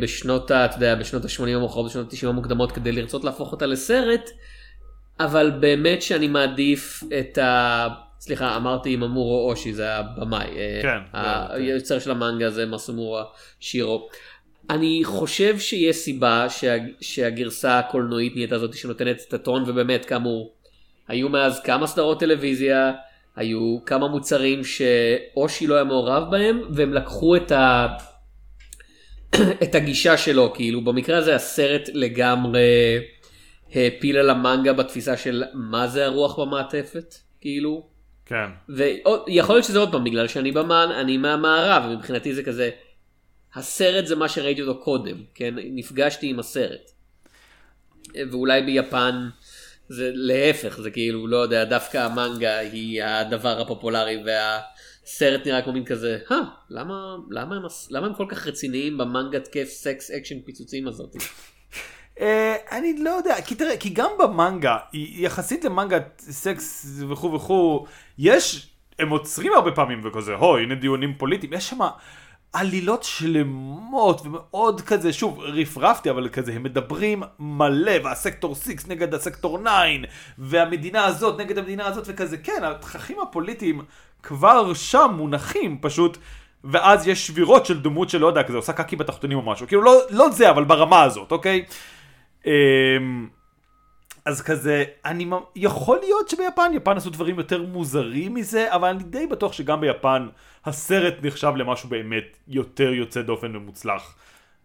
בשנות ה... אתה יודע, בשנות ה-80 המאוחרות, בשנות ה-90 המוקדמות כדי לרצות להפוך אותה לסרט, אבל באמת שאני מעדיף את ה... סליחה, אמרתי ממורו אושי, זה הבמאי. אה, כן, ה- כן. היוצר של המנגה זה מסומורה שירו. אני חושב שיש סיבה שה... שהגרסה הקולנועית נהייתה זאת שנותנת את הטון, ובאמת, כאמור, היו מאז כמה סדרות טלוויזיה, היו כמה מוצרים שאושי לא היה מעורב בהם, והם לקחו את ה... את הגישה שלו, כאילו במקרה הזה הסרט לגמרי העפיל על המנגה בתפיסה של מה זה הרוח במעטפת, כאילו. כן. ויכול להיות שזה עוד פעם בגלל שאני במן, אני מהמערב, ומבחינתי זה כזה, הסרט זה מה שראיתי אותו קודם, כן? נפגשתי עם הסרט. ואולי ביפן זה להפך, זה כאילו, לא יודע, דווקא המנגה היא הדבר הפופולרי והסרט נראה כמו מין כזה, אה, למה, למה, הם, למה הם כל כך רציניים במנגת כיף סקס אקשן פיצוצים הזאת? אה, אני לא יודע, כי תראה, כי גם במנגה, יחסית למנגה סקס וכו' וכו', יש, הם עוצרים הרבה פעמים וכזה, הו, הנה דיונים פוליטיים, יש שם עלילות שלמות ומאוד כזה, שוב, רפרפתי, אבל כזה, הם מדברים מלא, והסקטור 6 נגד הסקטור 9, והמדינה הזאת נגד המדינה הזאת, וכזה, כן, התככים הפוליטיים כבר שם מונחים, פשוט. ואז יש שבירות של דמות שלא יודע, כזה עושה קקי בתחתונים או משהו. כאילו, לא, לא זה, אבל ברמה הזאת, אוקיי? אמ, אז כזה, אני, יכול להיות שביפן, יפן עשו דברים יותר מוזרים מזה, אבל אני די בטוח שגם ביפן הסרט נחשב למשהו באמת יותר יוצא דופן ומוצלח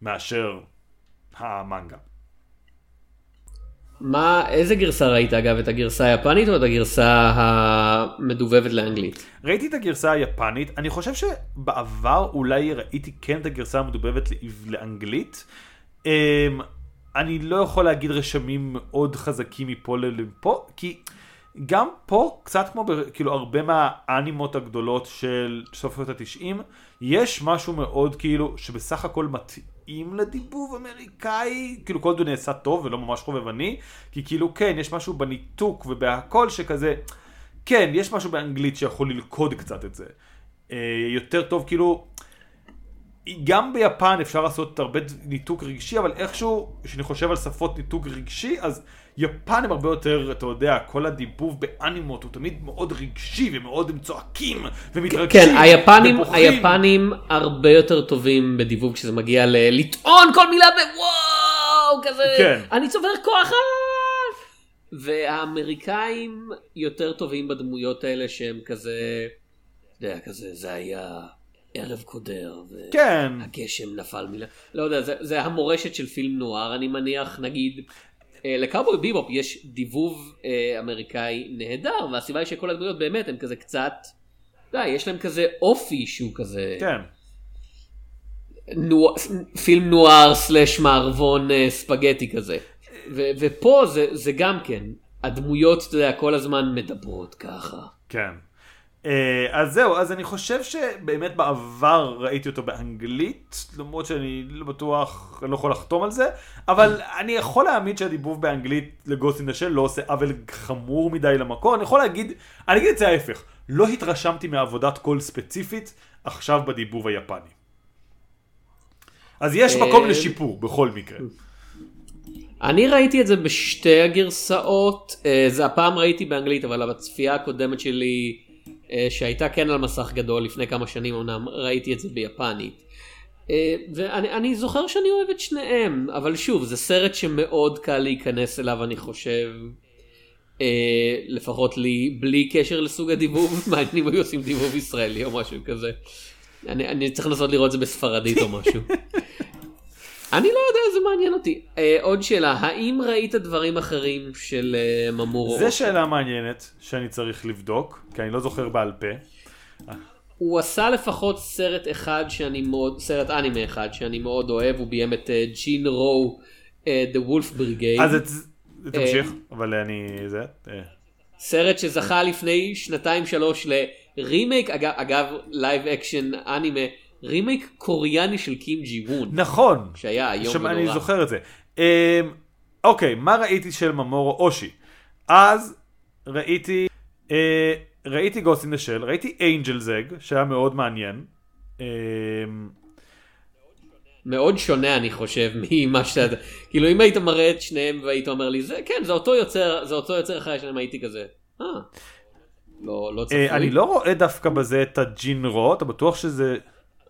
מאשר המנגה. מה, איזה גרסה ראית אגב? את הגרסה היפנית או את הגרסה המדובבת לאנגלית? ראיתי את הגרסה היפנית, אני חושב שבעבר אולי ראיתי כן את הגרסה המדובבת לאנגלית. אמ, אני לא יכול להגיד רשמים מאוד חזקים מפה לפה, כי גם פה, קצת כמו כאילו הרבה מהאנימות הגדולות של סוף שנות התשעים, יש משהו מאוד כאילו שבסך הכל מתאים לדיבוב אמריקאי, כאילו כל זה נעשה טוב ולא ממש חובבני, כי כאילו כן, יש משהו בניתוק ובהכל שכזה, כן, יש משהו באנגלית שיכול ללכוד קצת את זה. אה, יותר טוב, כאילו, גם ביפן אפשר לעשות הרבה ניתוק רגשי, אבל איכשהו, כשאני חושב על שפות ניתוק רגשי, אז יפן הם הרבה יותר, אתה יודע, כל הדיבוב באנימות הוא תמיד מאוד רגשי ומאוד הם צועקים ומתרגשים. כן, היפנים, ובוכים. היפנים הרבה יותר טובים בדיבוב כשזה מגיע לטעון כל מילה בוואו, כזה, כן. אני צובר כוח על... והאמריקאים יותר טובים בדמויות האלה שהם כזה, אתה יודע, כזה, זה היה ערב קודר, ו- כן, נפל מילה, לא יודע, זה, זה המורשת של פילם נוער, אני מניח, נגיד, אה, לקאובוי ביבופ יש דיבוב אה, אמריקאי נהדר, והסיבה היא שכל הדמויות באמת הם כזה קצת, יודע, יש להם כזה אופי שהוא כזה, כן. נוע, פילם נוער סלאש מערבון אה, ספגטי כזה. ו, ופה זה, זה גם כן, הדמויות, אתה יודע, כל הזמן מדברות ככה. כן. אה, אז זהו, אז אני חושב שבאמת בעבר ראיתי אותו באנגלית, למרות שאני לא בטוח, אני לא יכול לחתום על זה, אבל אני יכול להאמין שהדיבוב באנגלית לגוסט אין השל לא עושה עוול חמור מדי למקור, אני יכול להגיד, אני אגיד את זה ההפך, לא התרשמתי מעבודת קול ספציפית עכשיו בדיבוב היפני. אז יש אה, מקום לשיפור בכל מקרה. אני ראיתי את זה בשתי הגרסאות, אה, זה הפעם ראיתי באנגלית, אבל בצפייה הקודמת שלי, שהייתה כן על מסך גדול לפני כמה שנים אמנם, ראיתי את זה ביפנית. אה, ואני אני זוכר שאני אוהב את שניהם, אבל שוב, זה סרט שמאוד קל להיכנס אליו, אני חושב. אה, לפחות לי, בלי קשר לסוג הדיבוב, מעניין אם היו עושים דיבוב ישראלי או משהו כזה. אני, אני צריך לנסות לראות את זה בספרדית או משהו. אני לא יודע, זה מעניין אותי. אה, עוד שאלה, האם ראית דברים אחרים של אה, ממורו? זה שאלה מעניינת שאני צריך לבדוק, כי אני לא זוכר בעל פה. הוא עשה לפחות סרט אחד שאני מאוד, סרט אנימה אחד שאני מאוד אוהב, הוא ביים את אה, ג'ין רו, אה, The Wolf Brigade. אז את- תמשיך, אבל אני... זה... אה. סרט שזכה לפני שנתיים שלוש לרימייק, אגב, אגב live action אנימה, רימייק קוריאני של קים ג'י וון, נכון, שהיה היום שם- איום ונורא. זוכר את זה. אמ, אוקיי, מה ראיתי של ממורו אושי? אז ראיתי, אה, ראיתי Ghost in the Shell, ראיתי Angel's Egg, שהיה מאוד מעניין. אמ, מאוד שונה אני חושב ממה שאתה, כאילו אם היית מראה את שניהם והיית אומר לי זה כן זה אותו יוצר זה אותו יוצר אחרי השניים הייתי כזה. אה. לא לא צפוי. אה, אני לא רואה דווקא בזה את הג'ינרו, אתה בטוח שזה...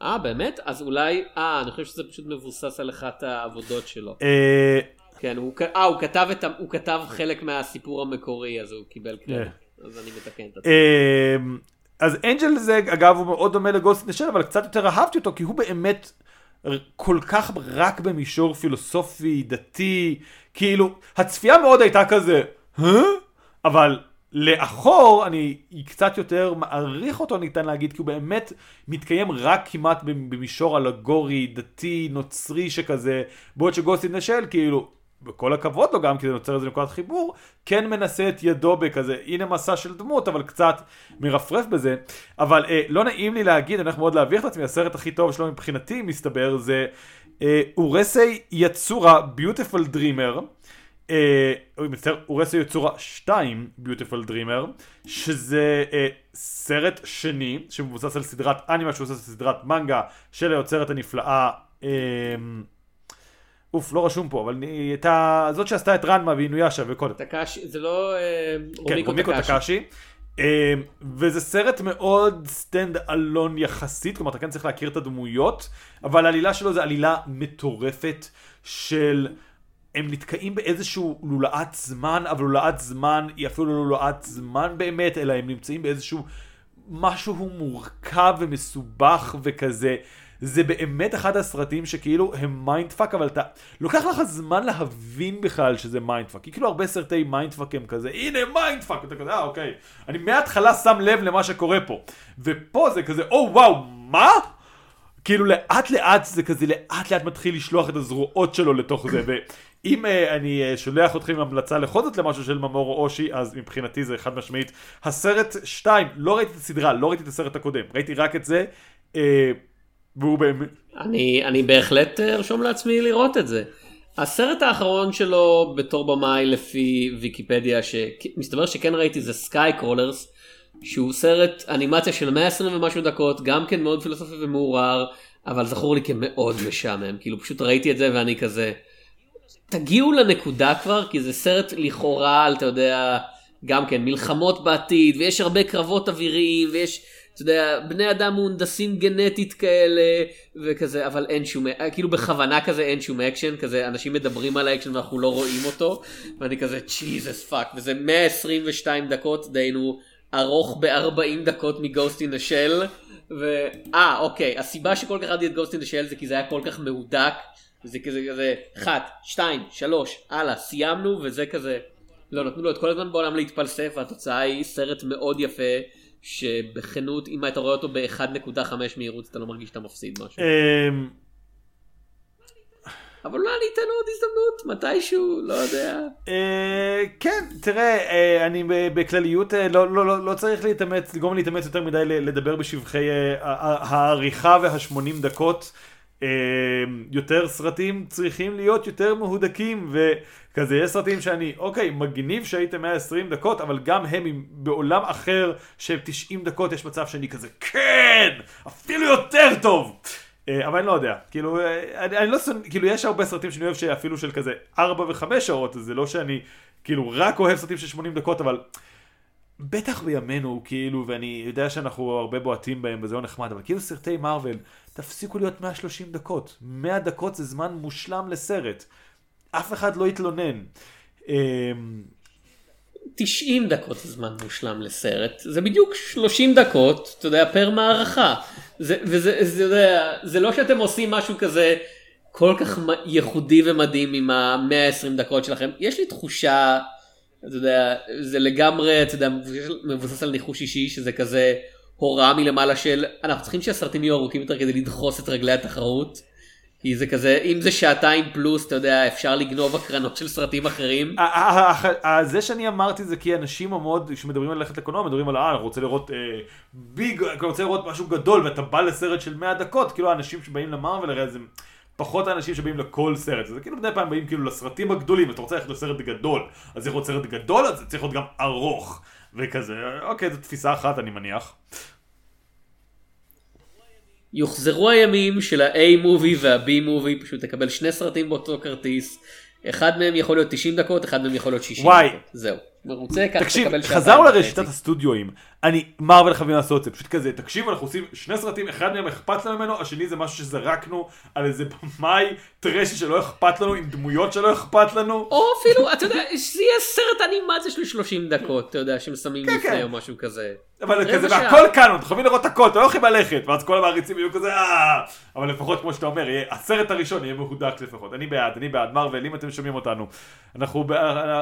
אה באמת אז אולי אה אני חושב שזה פשוט מבוסס על אחת העבודות שלו. אה, כן הוא כ- אה הוא כתב את הוא כתב חלק מהסיפור המקורי אז הוא קיבל קרדיט. אז אני מתקן את עצמי. אז אנג'ל זג אגב הוא מאוד דומה לגוסט נשל אבל קצת יותר אהבתי אותו כי הוא באמת כל כך רק במישור פילוסופי דתי כאילו הצפייה מאוד הייתה כזה? אבל לאחור אני קצת יותר מעריך אותו ניתן להגיד כי הוא באמת מתקיים רק כמעט במישור אלגורי דתי נוצרי שכזה בעוד שגוסט נשל כאילו בכל הכבוד לו גם כי זה נוצר איזה נקודת חיבור, כן מנסה את ידו בכזה, הנה מסע של דמות, אבל קצת מרפרף בזה. אבל אה, לא נעים לי להגיד, אני הולך מאוד להביך את עצמי, הסרט הכי טוב שלו מבחינתי, מסתבר, זה אה, אורוסיי יאצורה, Beautiful Dreamer. אה, אוי, מצטער, אורוסיי יאצורה 2, Beautiful Dreamer, שזה אה, סרט שני, שמבוסס על סדרת אנימה, שמבוסס על סדרת מנגה, של היוצרת הנפלאה. אה, אוף, לא רשום פה, אבל היא הייתה זאת שעשתה את רנמה ואינויאשה וקודם. טקאשי זה לא אה, כן, רומיקו רומיקו טקאשי. טקאשי. אה, וזה סרט מאוד stand alone יחסית, כלומר אתה כן צריך להכיר את הדמויות, אבל העלילה שלו זה עלילה מטורפת של... הם נתקעים באיזשהו לולאת זמן, אבל לולאת זמן היא אפילו לא לולאת זמן באמת, אלא הם נמצאים באיזשהו משהו מורכב ומסובך וכזה. זה באמת אחד הסרטים שכאילו הם mindfuck, אבל אתה לוקח לך זמן להבין בכלל שזה mindfuck. כי כאילו הרבה סרטי mindfuck הם כזה, הנה mindfuck, ואתה כזה, אה אוקיי. אני מההתחלה שם לב למה שקורה פה. ופה זה כזה, או וואו, מה? כאילו לאט לאט זה כזה לאט לאט מתחיל לשלוח את הזרועות שלו לתוך זה ואם uh, אני uh, שולח אתכם עם המלצה לכל זאת למשהו של ממורו אושי אז מבחינתי זה חד משמעית הסרט 2 לא ראיתי את הסדרה לא ראיתי את הסרט הקודם ראיתי רק את זה uh, והוא באמת אני, אני בהחלט ארשום לעצמי לראות את זה. הסרט האחרון שלו בתור במאי לפי ויקיפדיה שמסתבר שכן ראיתי זה סקאי קרולרס שהוא סרט אנימציה של 120 ומשהו דקות גם כן מאוד פילוסופי ומעורער אבל זכור לי כמאוד משעמם כאילו פשוט ראיתי את זה ואני כזה תגיעו לנקודה כבר כי זה סרט לכאורה על אתה יודע גם כן מלחמות בעתיד ויש הרבה קרבות אוויריים ויש אתה יודע בני אדם מהונדסים גנטית כאלה וכזה אבל אין שום כאילו בכוונה כזה אין שום אקשן כזה אנשים מדברים על האקשן ואנחנו לא רואים אותו ואני כזה Jesus fuck וזה 122 דקות דהיינו ארוך ב-40 דקות מ Ghost in the Shell ואה אוקיי הסיבה שכל כך אהבתי את Ghost in the Shell זה כי זה היה כל כך מהודק זה כזה כזה אחת שתיים שלוש הלאה סיימנו וזה כזה לא נתנו לו את כל הזמן בעולם להתפלסף והתוצאה היא סרט מאוד יפה שבכנות אם אתה רואה אותו ב-1.5 מהירות אתה לא מרגיש שאתה מפסיד משהו אמ, אבל אולי לו עוד הזדמנות מתישהו לא יודע אה, כן, תראה, אה, אני בכלליות אה, לא, לא, לא, לא צריך להתאמץ, לגרום להתאמץ יותר מדי לדבר בשבחי העריכה וה-80 דקות. אה, יותר סרטים צריכים להיות יותר מהודקים וכזה יש סרטים שאני אוקיי מגניב שהייתם 120 דקות אבל גם הם עם, בעולם אחר של 90 דקות יש מצב שאני כזה כן אפילו יותר טוב. אה, אבל אני לא יודע, כאילו, אה, אני, אני לא שונא, כאילו יש הרבה סרטים שאני אוהב שאפילו של כזה 4 ו-5 שעות, זה לא שאני כאילו רק אוהב סרטים של 80 דקות, אבל בטח בימינו, כאילו, ואני יודע שאנחנו הרבה בועטים בהם וזה לא נחמד, אבל כאילו סרטי מארוול, תפסיקו להיות 130 דקות, 100 דקות זה זמן מושלם לסרט, אף אחד לא יתלונן. אה, 90 דקות זה זמן מושלם לסרט זה בדיוק 30 דקות אתה יודע פר מערכה זה וזה זה, זה, זה לא שאתם עושים משהו כזה כל כך ייחודי ומדהים עם ה-120 דקות שלכם. יש לי תחושה, אתה יודע, זה לגמרי, אתה יודע, מבוסס על ניחוש אישי, שזה כזה הוראה מלמעלה של, אנחנו צריכים שהסרטים יהיו ארוכים יותר כדי לדחוס את רגלי התחרות. כי זה כזה, אם זה שעתיים פלוס, אתה יודע, אפשר לגנוב הקרנות של סרטים אחרים. ה- ה- ה- ה- זה שאני אמרתי זה כי אנשים מאוד, כשמדברים על ללכת לקולנוע, מדברים על אה, אני רוצה לראות אה, ביג, אני רוצה לראות משהו גדול, ואתה בא לסרט של 100 דקות, כאילו האנשים שבאים למרוויל, הרי זה פחות האנשים שבאים לכל סרט, זה כאילו מדי פעם באים כאילו לסרטים הגדולים, אתה רוצה ללכת לסרט גדול, אז צריך להיות סרט גדול, אז צריך להיות גם ארוך, וכזה, אוקיי, זו תפיסה אחת אני מניח. יוחזרו הימים של ה-A מובי וה-B מובי, פשוט תקבל שני סרטים באותו כרטיס. אחד מהם יכול להיות 90 דקות, אחד מהם יכול להיות 60 וואי. דקות. זהו. מרוצה, ככה תקשיב, תקבל שעתיים חזרנו וחצי. לרשיטת הסטודיואים. אני, מרוויל חייבים לעשות את זה, פשוט כזה, תקשיב, אנחנו עושים שני סרטים, אחד מהם אכפת לנו ממנו, השני זה משהו שזרקנו על איזה במאי טרשי שלא אכפת לנו, עם דמויות שלא אכפת לנו. או אפילו, אתה יודע, שזה יהיה סרט אנימציה של 30 דקות, אתה יודע, שמסמים כן, לפני כן. או משהו כזה. אבל כזה. והכל קאנון, אתם חייבים לראות הכל, אתם לא יכולים ללכת, ואז כל המעריצים יהיו כזה, אה, אבל לפחות כמו שאתה אומר, יהיה- הסרט הראשון יהיה מהודק לפחות, אני בעד, אני בעד, מרוויל, אם אתם שומעים אותנו. אנחנו,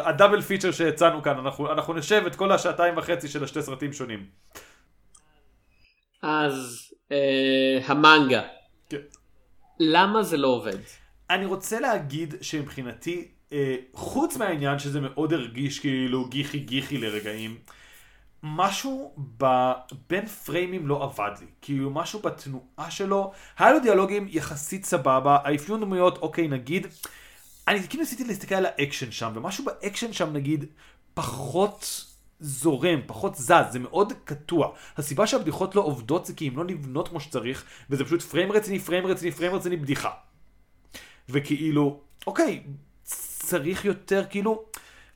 הדאבל פיצ'ר שהצענו כאן, אנחנו אנחנו נשב את כל השעתיים וחצי של השתי סרטים שונים. אז אה, המנגה, כן. למה זה לא עובד? אני רוצה להגיד שמבחינתי, אה, חוץ מהעניין שזה מאוד הרגיש כאילו גיחי גיחי לרגעים, משהו ב... בין פריימים לא עבד לי. כאילו משהו בתנועה שלו, היה לו דיאלוגים יחסית סבבה, האפיון דמויות, אוקיי נגיד, אני כאילו ניסיתי להסתכל על האקשן שם, ומשהו באקשן שם נגיד פחות זורם, פחות זז, זה מאוד קטוע. הסיבה שהבדיחות לא עובדות זה כי הן לא נבנות כמו שצריך, וזה פשוט פריים רציני, פריים רציני, פריים רציני, בדיחה. וכאילו, אוקיי, צריך יותר כאילו,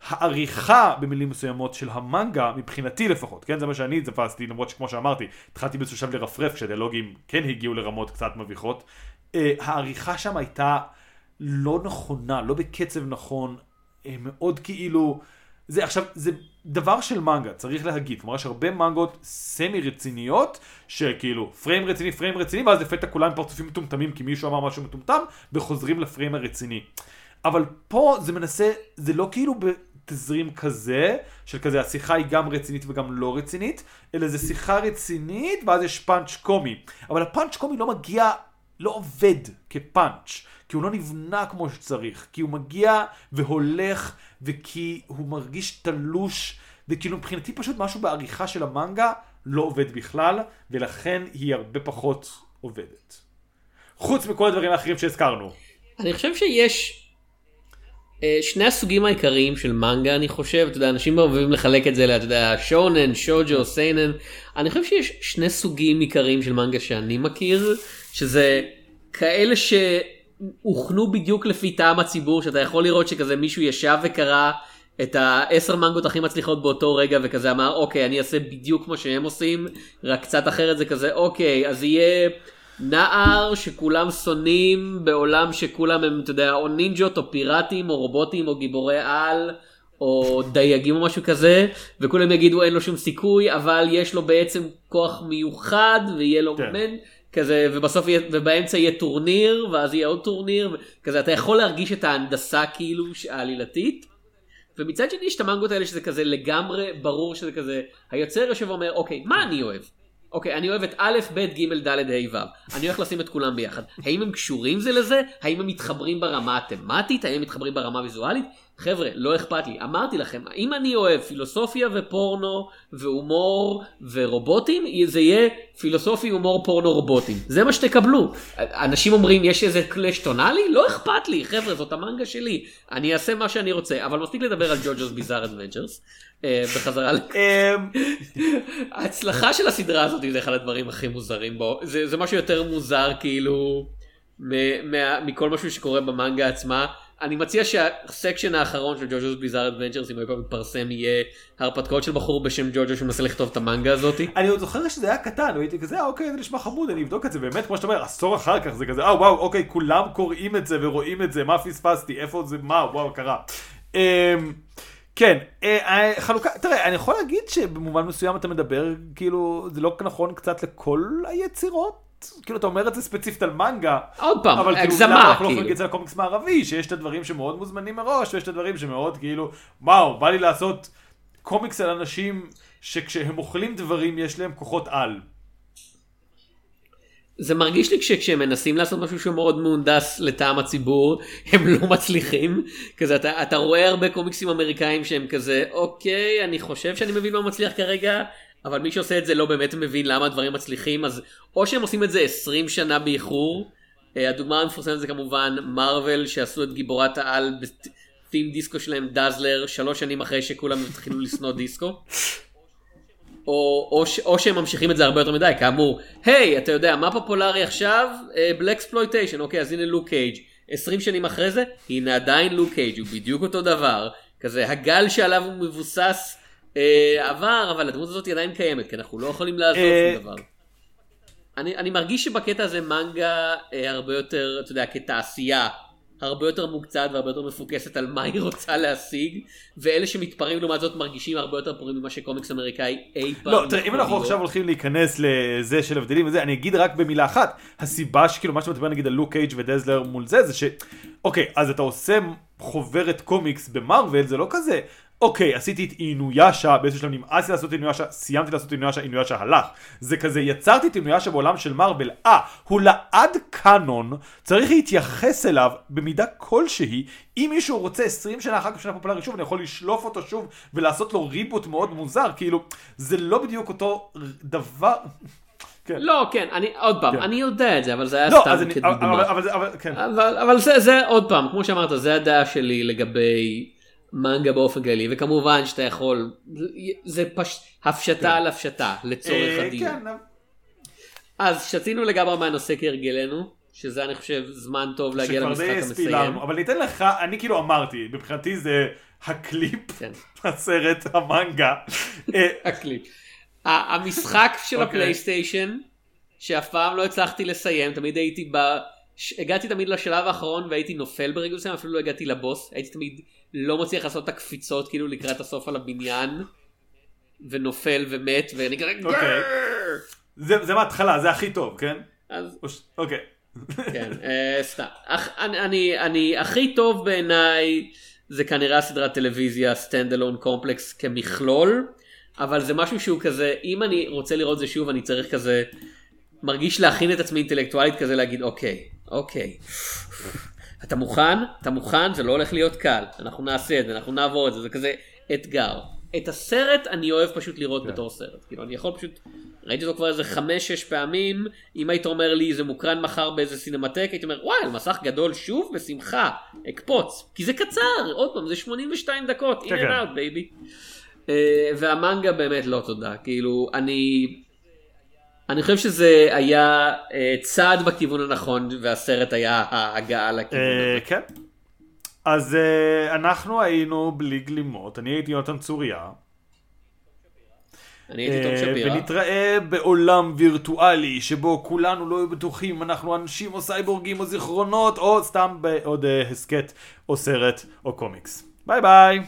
העריכה במילים מסוימות של המנגה, מבחינתי לפחות, כן, זה מה שאני תפסתי, למרות שכמו שאמרתי, התחלתי באיזשהו שלב לרפרף כשהדיאלוגים כן הגיעו לרמות קצת מביכות, אה, העריכה שם הייתה לא נכונה, לא בקצב נכון, אה, מאוד כאילו, זה עכשיו, זה דבר של מנגה, צריך להגיד, כלומר יש הרבה מנגות סמי רציניות, שכאילו פריים רציני, פריים רציני, ואז לפתע כולם פרצופים מטומטמים כי מישהו אמר משהו מטומטם, וחוזרים לפריים הרציני. אבל פה זה מנסה, זה לא כאילו בתזרים כזה, של כזה השיחה היא גם רצינית וגם לא רצינית, אלא זה שיחה רצינית ואז יש פאנץ' קומי. אבל הפאנץ' קומי לא מגיע, לא עובד כפאנץ', כי הוא לא נבנה כמו שצריך, כי הוא מגיע והולך, וכי הוא מרגיש תלוש, וכאילו מבחינתי פשוט משהו בעריכה של המנגה לא עובד בכלל, ולכן היא הרבה פחות עובדת. חוץ מכל הדברים האחרים שהזכרנו. אני חושב שיש אה, שני הסוגים העיקריים של מנגה אני חושב, אתה יודע, אנשים אוהבים לחלק את זה, אתה יודע, שונן, שוג'ו, סיינן, אני חושב שיש שני סוגים עיקריים של מנגה שאני מכיר, שזה כאלה שהוכנו בדיוק לפי טעם הציבור, שאתה יכול לראות שכזה מישהו ישב וקרא את העשר מנגות הכי מצליחות באותו רגע וכזה אמר אוקיי אני אעשה בדיוק כמו שהם עושים רק קצת אחרת זה כזה אוקיי אז יהיה נער שכולם שונאים בעולם שכולם הם אתה יודע או נינג'ות או פיראטים או רובוטים או גיבורי על או דייגים או משהו כזה וכולם יגידו אין לו שום סיכוי אבל יש לו בעצם כוח מיוחד ויהיה לו כן. מן כזה ובסוף יהיה, ובאמצע יהיה טורניר ואז יהיה עוד טורניר כזה אתה יכול להרגיש את ההנדסה כאילו העלילתית. ומצד שני יש את המנגות האלה שזה כזה לגמרי ברור שזה כזה היוצר יושב ואומר אוקיי מה אני אוהב. אוקיי אני אוהב את א' ב' ג' ד' ה' ו' אני הולך לשים את כולם ביחד. האם הם קשורים זה לזה? האם הם מתחברים ברמה התמטית? האם הם מתחברים ברמה הוויזואלית חבר'ה לא אכפת לי. אמרתי לכם אם אני אוהב פילוסופיה ופורנו והומור ורובוטים זה יהיה פילוסופי הומור פורנו רובוטים. זה מה שתקבלו. אנשים אומרים יש איזה קלאש טונאלי לא אכפת לי. חבר'ה זאת המנגה שלי. אני אעשה מה שאני רוצה. אבל מספיק לדבר על ג'וג'וס ביזאר אדוונצ'רס בחזרה ל... אמ, ההצלחה של הסדרה הזאת זה אחד הדברים הכי מוזרים בו. זה, זה משהו יותר מוזר כאילו מכל משהו שקורה במנגה עצמה אני מציע שהסקשן האחרון של ג'וג'ו's ביזאר אדוונצ'רס אם הוא פעם מתפרסם יהיה הרפתקאות של בחור בשם ג'וג'ו שמנסה לכתוב את המנגה הזאתי אני עוד זוכר שזה היה קטן, והייתי כזה, אה, אוקיי, זה נשמע חמוד, אני אבדוק את זה, באמת, כמו שאתה אומר, עשור אחר כך זה כזה, אה, וואו, אוקיי, כולם קוראים את זה ורואים את זה, מה פספסתי, איפה זה, מה, וואו, קרה. אמ, כן, אה, חלוקה, תראה, אני יכול להגיד שבמובן מסוים אתה מדבר, כאילו, זה לא נכון קצת לכל היצירות כאילו אתה אומר את זה ספציפית על מנגה, עוד פעם, אבל כאילו הגזמה, למה אנחנו לא יכולים כאילו. להגיד את זה על קומיקס מערבי, שיש את הדברים שמאוד מוזמנים מראש, ויש את הדברים שמאוד כאילו, וואו, בא לי לעשות קומיקס על אנשים שכשהם אוכלים דברים יש להם כוחות על. זה מרגיש לי כשהם מנסים לעשות משהו שהוא מאוד מהונדס לטעם הציבור, הם לא מצליחים. כזה, אתה, אתה רואה הרבה קומיקסים אמריקאים שהם כזה, אוקיי, אני חושב שאני מבין מה מצליח כרגע, אבל מי שעושה את זה לא באמת מבין למה הדברים מצליחים, אז או שהם עושים את זה 20 שנה באיחור, אה, הדוגמה המפורסמת זה כמובן מארוול שעשו את גיבורת העל ב theme דיסקו שלהם דאזלר, שלוש שנים אחרי שכולם התחילו לשנוא דיסקו. או, או, ש, או שהם ממשיכים את זה הרבה יותר מדי, כאמור, היי, אתה יודע, מה פופולרי עכשיו? blaxploitation, אוקיי, אז הנה לוק קייג'. 20 שנים אחרי זה, הנה עדיין לוק קייג', הוא בדיוק אותו דבר. כזה, הגל שעליו הוא מבוסס אה, עבר, אבל הדמות הזאת עדיין קיימת, כי אנחנו לא יכולים לעזוב אה, שום דבר. אני, אני מרגיש שבקטע הזה מנגה אה, הרבה יותר, אתה יודע, כתעשייה, הרבה יותר מוקצעת והרבה יותר מפוקסת על מה היא רוצה להשיג, ואלה שמתפרעים לעומת זאת מרגישים הרבה יותר פורים ממה שקומיקס אמריקאי אי פעם. לא, תראה, אם אנחנו. עכשיו הולכים להיכנס לזה של הבדלים וזה, אני אגיד רק במילה אחת, הסיבה שכאילו מה שאתה מדבר נגיד על לוק קייג' ודזלר מול זה, זה ש... אוקיי, אז אתה עושה חוברת קומיקס במרוויל, זה לא כזה, אוקיי, עשיתי את אינויאשה, באיזשהו שלב נמאס לי לעשות את אינויאשה, סיימתי לעשות את אינויאשה, אינויאשה הלך. זה כזה, יצרתי את אינויאשה בעולם של מרוויל, אה, הוא לעד קאנון, צריך להתייחס אליו במידה כלשהי, אם מישהו רוצה 20 שנה אחר כך שנה פופולרי שוב, אני יכול לשלוף אותו שוב ולעשות לו ריבוט מאוד מוזר, כאילו, זה לא בדיוק אותו דבר. כן. לא, כן, אני, עוד פעם, כן. אני יודע את זה, אבל זה היה לא, סתם אני, כדוגמה. אבל, אבל, אבל, כן. אבל, אבל זה, זה עוד פעם, כמו שאמרת, זה הדעה שלי לגבי מנגה באופן כללי, וכמובן שאתה יכול, זה פש... הפשטה על הפשטה, לצורך אה, הדיון. כן, אז שתינו לגמרי מהנושא כהרגלנו, שזה אני חושב זמן טוב להגיע למשחק המסיים. הספילרנו, אבל ניתן לך, אני כאילו אמרתי, מבחינתי זה הקליפ, כן. הסרט, המנגה. אה, הקליפ. המשחק של אוקיי. הפלייסטיישן, שאף פעם לא הצלחתי לסיים, תמיד הייתי ב... הגעתי תמיד לשלב האחרון והייתי נופל ברגע מסוים, אפילו לא הגעתי לבוס, הייתי תמיד לא מצליח לעשות את הקפיצות כאילו לקראת הסוף על הבניין, ונופל ומת, ואני כזה... אוקיי. זה זה מההתחלה, זה הכי טוב, כן? אז אוקיי. כן, אה, סתם. אך- אני, אני, אני, הכי טוב בעיניי זה כנראה הסדרת טלוויזיה Stand Alone Complex כמכלול, אבל זה משהו שהוא כזה, אם אני רוצה לראות זה שוב, אני צריך כזה, מרגיש להכין את עצמי אינטלקטואלית כזה להגיד, אוקיי, אוקיי. אתה מוכן? אתה מוכן? זה לא הולך להיות קל. אנחנו נעשה את זה, אנחנו נעבור את זה, זה כזה אתגר. את הסרט אני אוהב פשוט לראות בתור סרט. כאילו, אני יכול פשוט, ראיתי אותו כבר איזה חמש-שש פעמים, אם היית אומר לי זה מוקרן מחר באיזה סינמטק, הייתי אומר, וואי, על מסך גדול שוב? בשמחה, אקפוץ. כי זה קצר, עוד פעם, זה 82 דקות, in כן, and כן. out, baby. Uh, והמנגה באמת לא תודה, כאילו, אני... אני חושב שזה היה uh, צעד בכיוון הנכון, והסרט היה ההגעה לכיוון הזה. אה, כן. אז אה, אנחנו היינו בלי גלימות, אני הייתי יונתן צוריה. אני הייתי תום אה, שפירא. ונתראה בעולם וירטואלי שבו כולנו לא היו בטוחים אנחנו אנשים או סייבורגים או זיכרונות או סתם בעוד אה, הסכת או סרט או קומיקס. ביי ביי.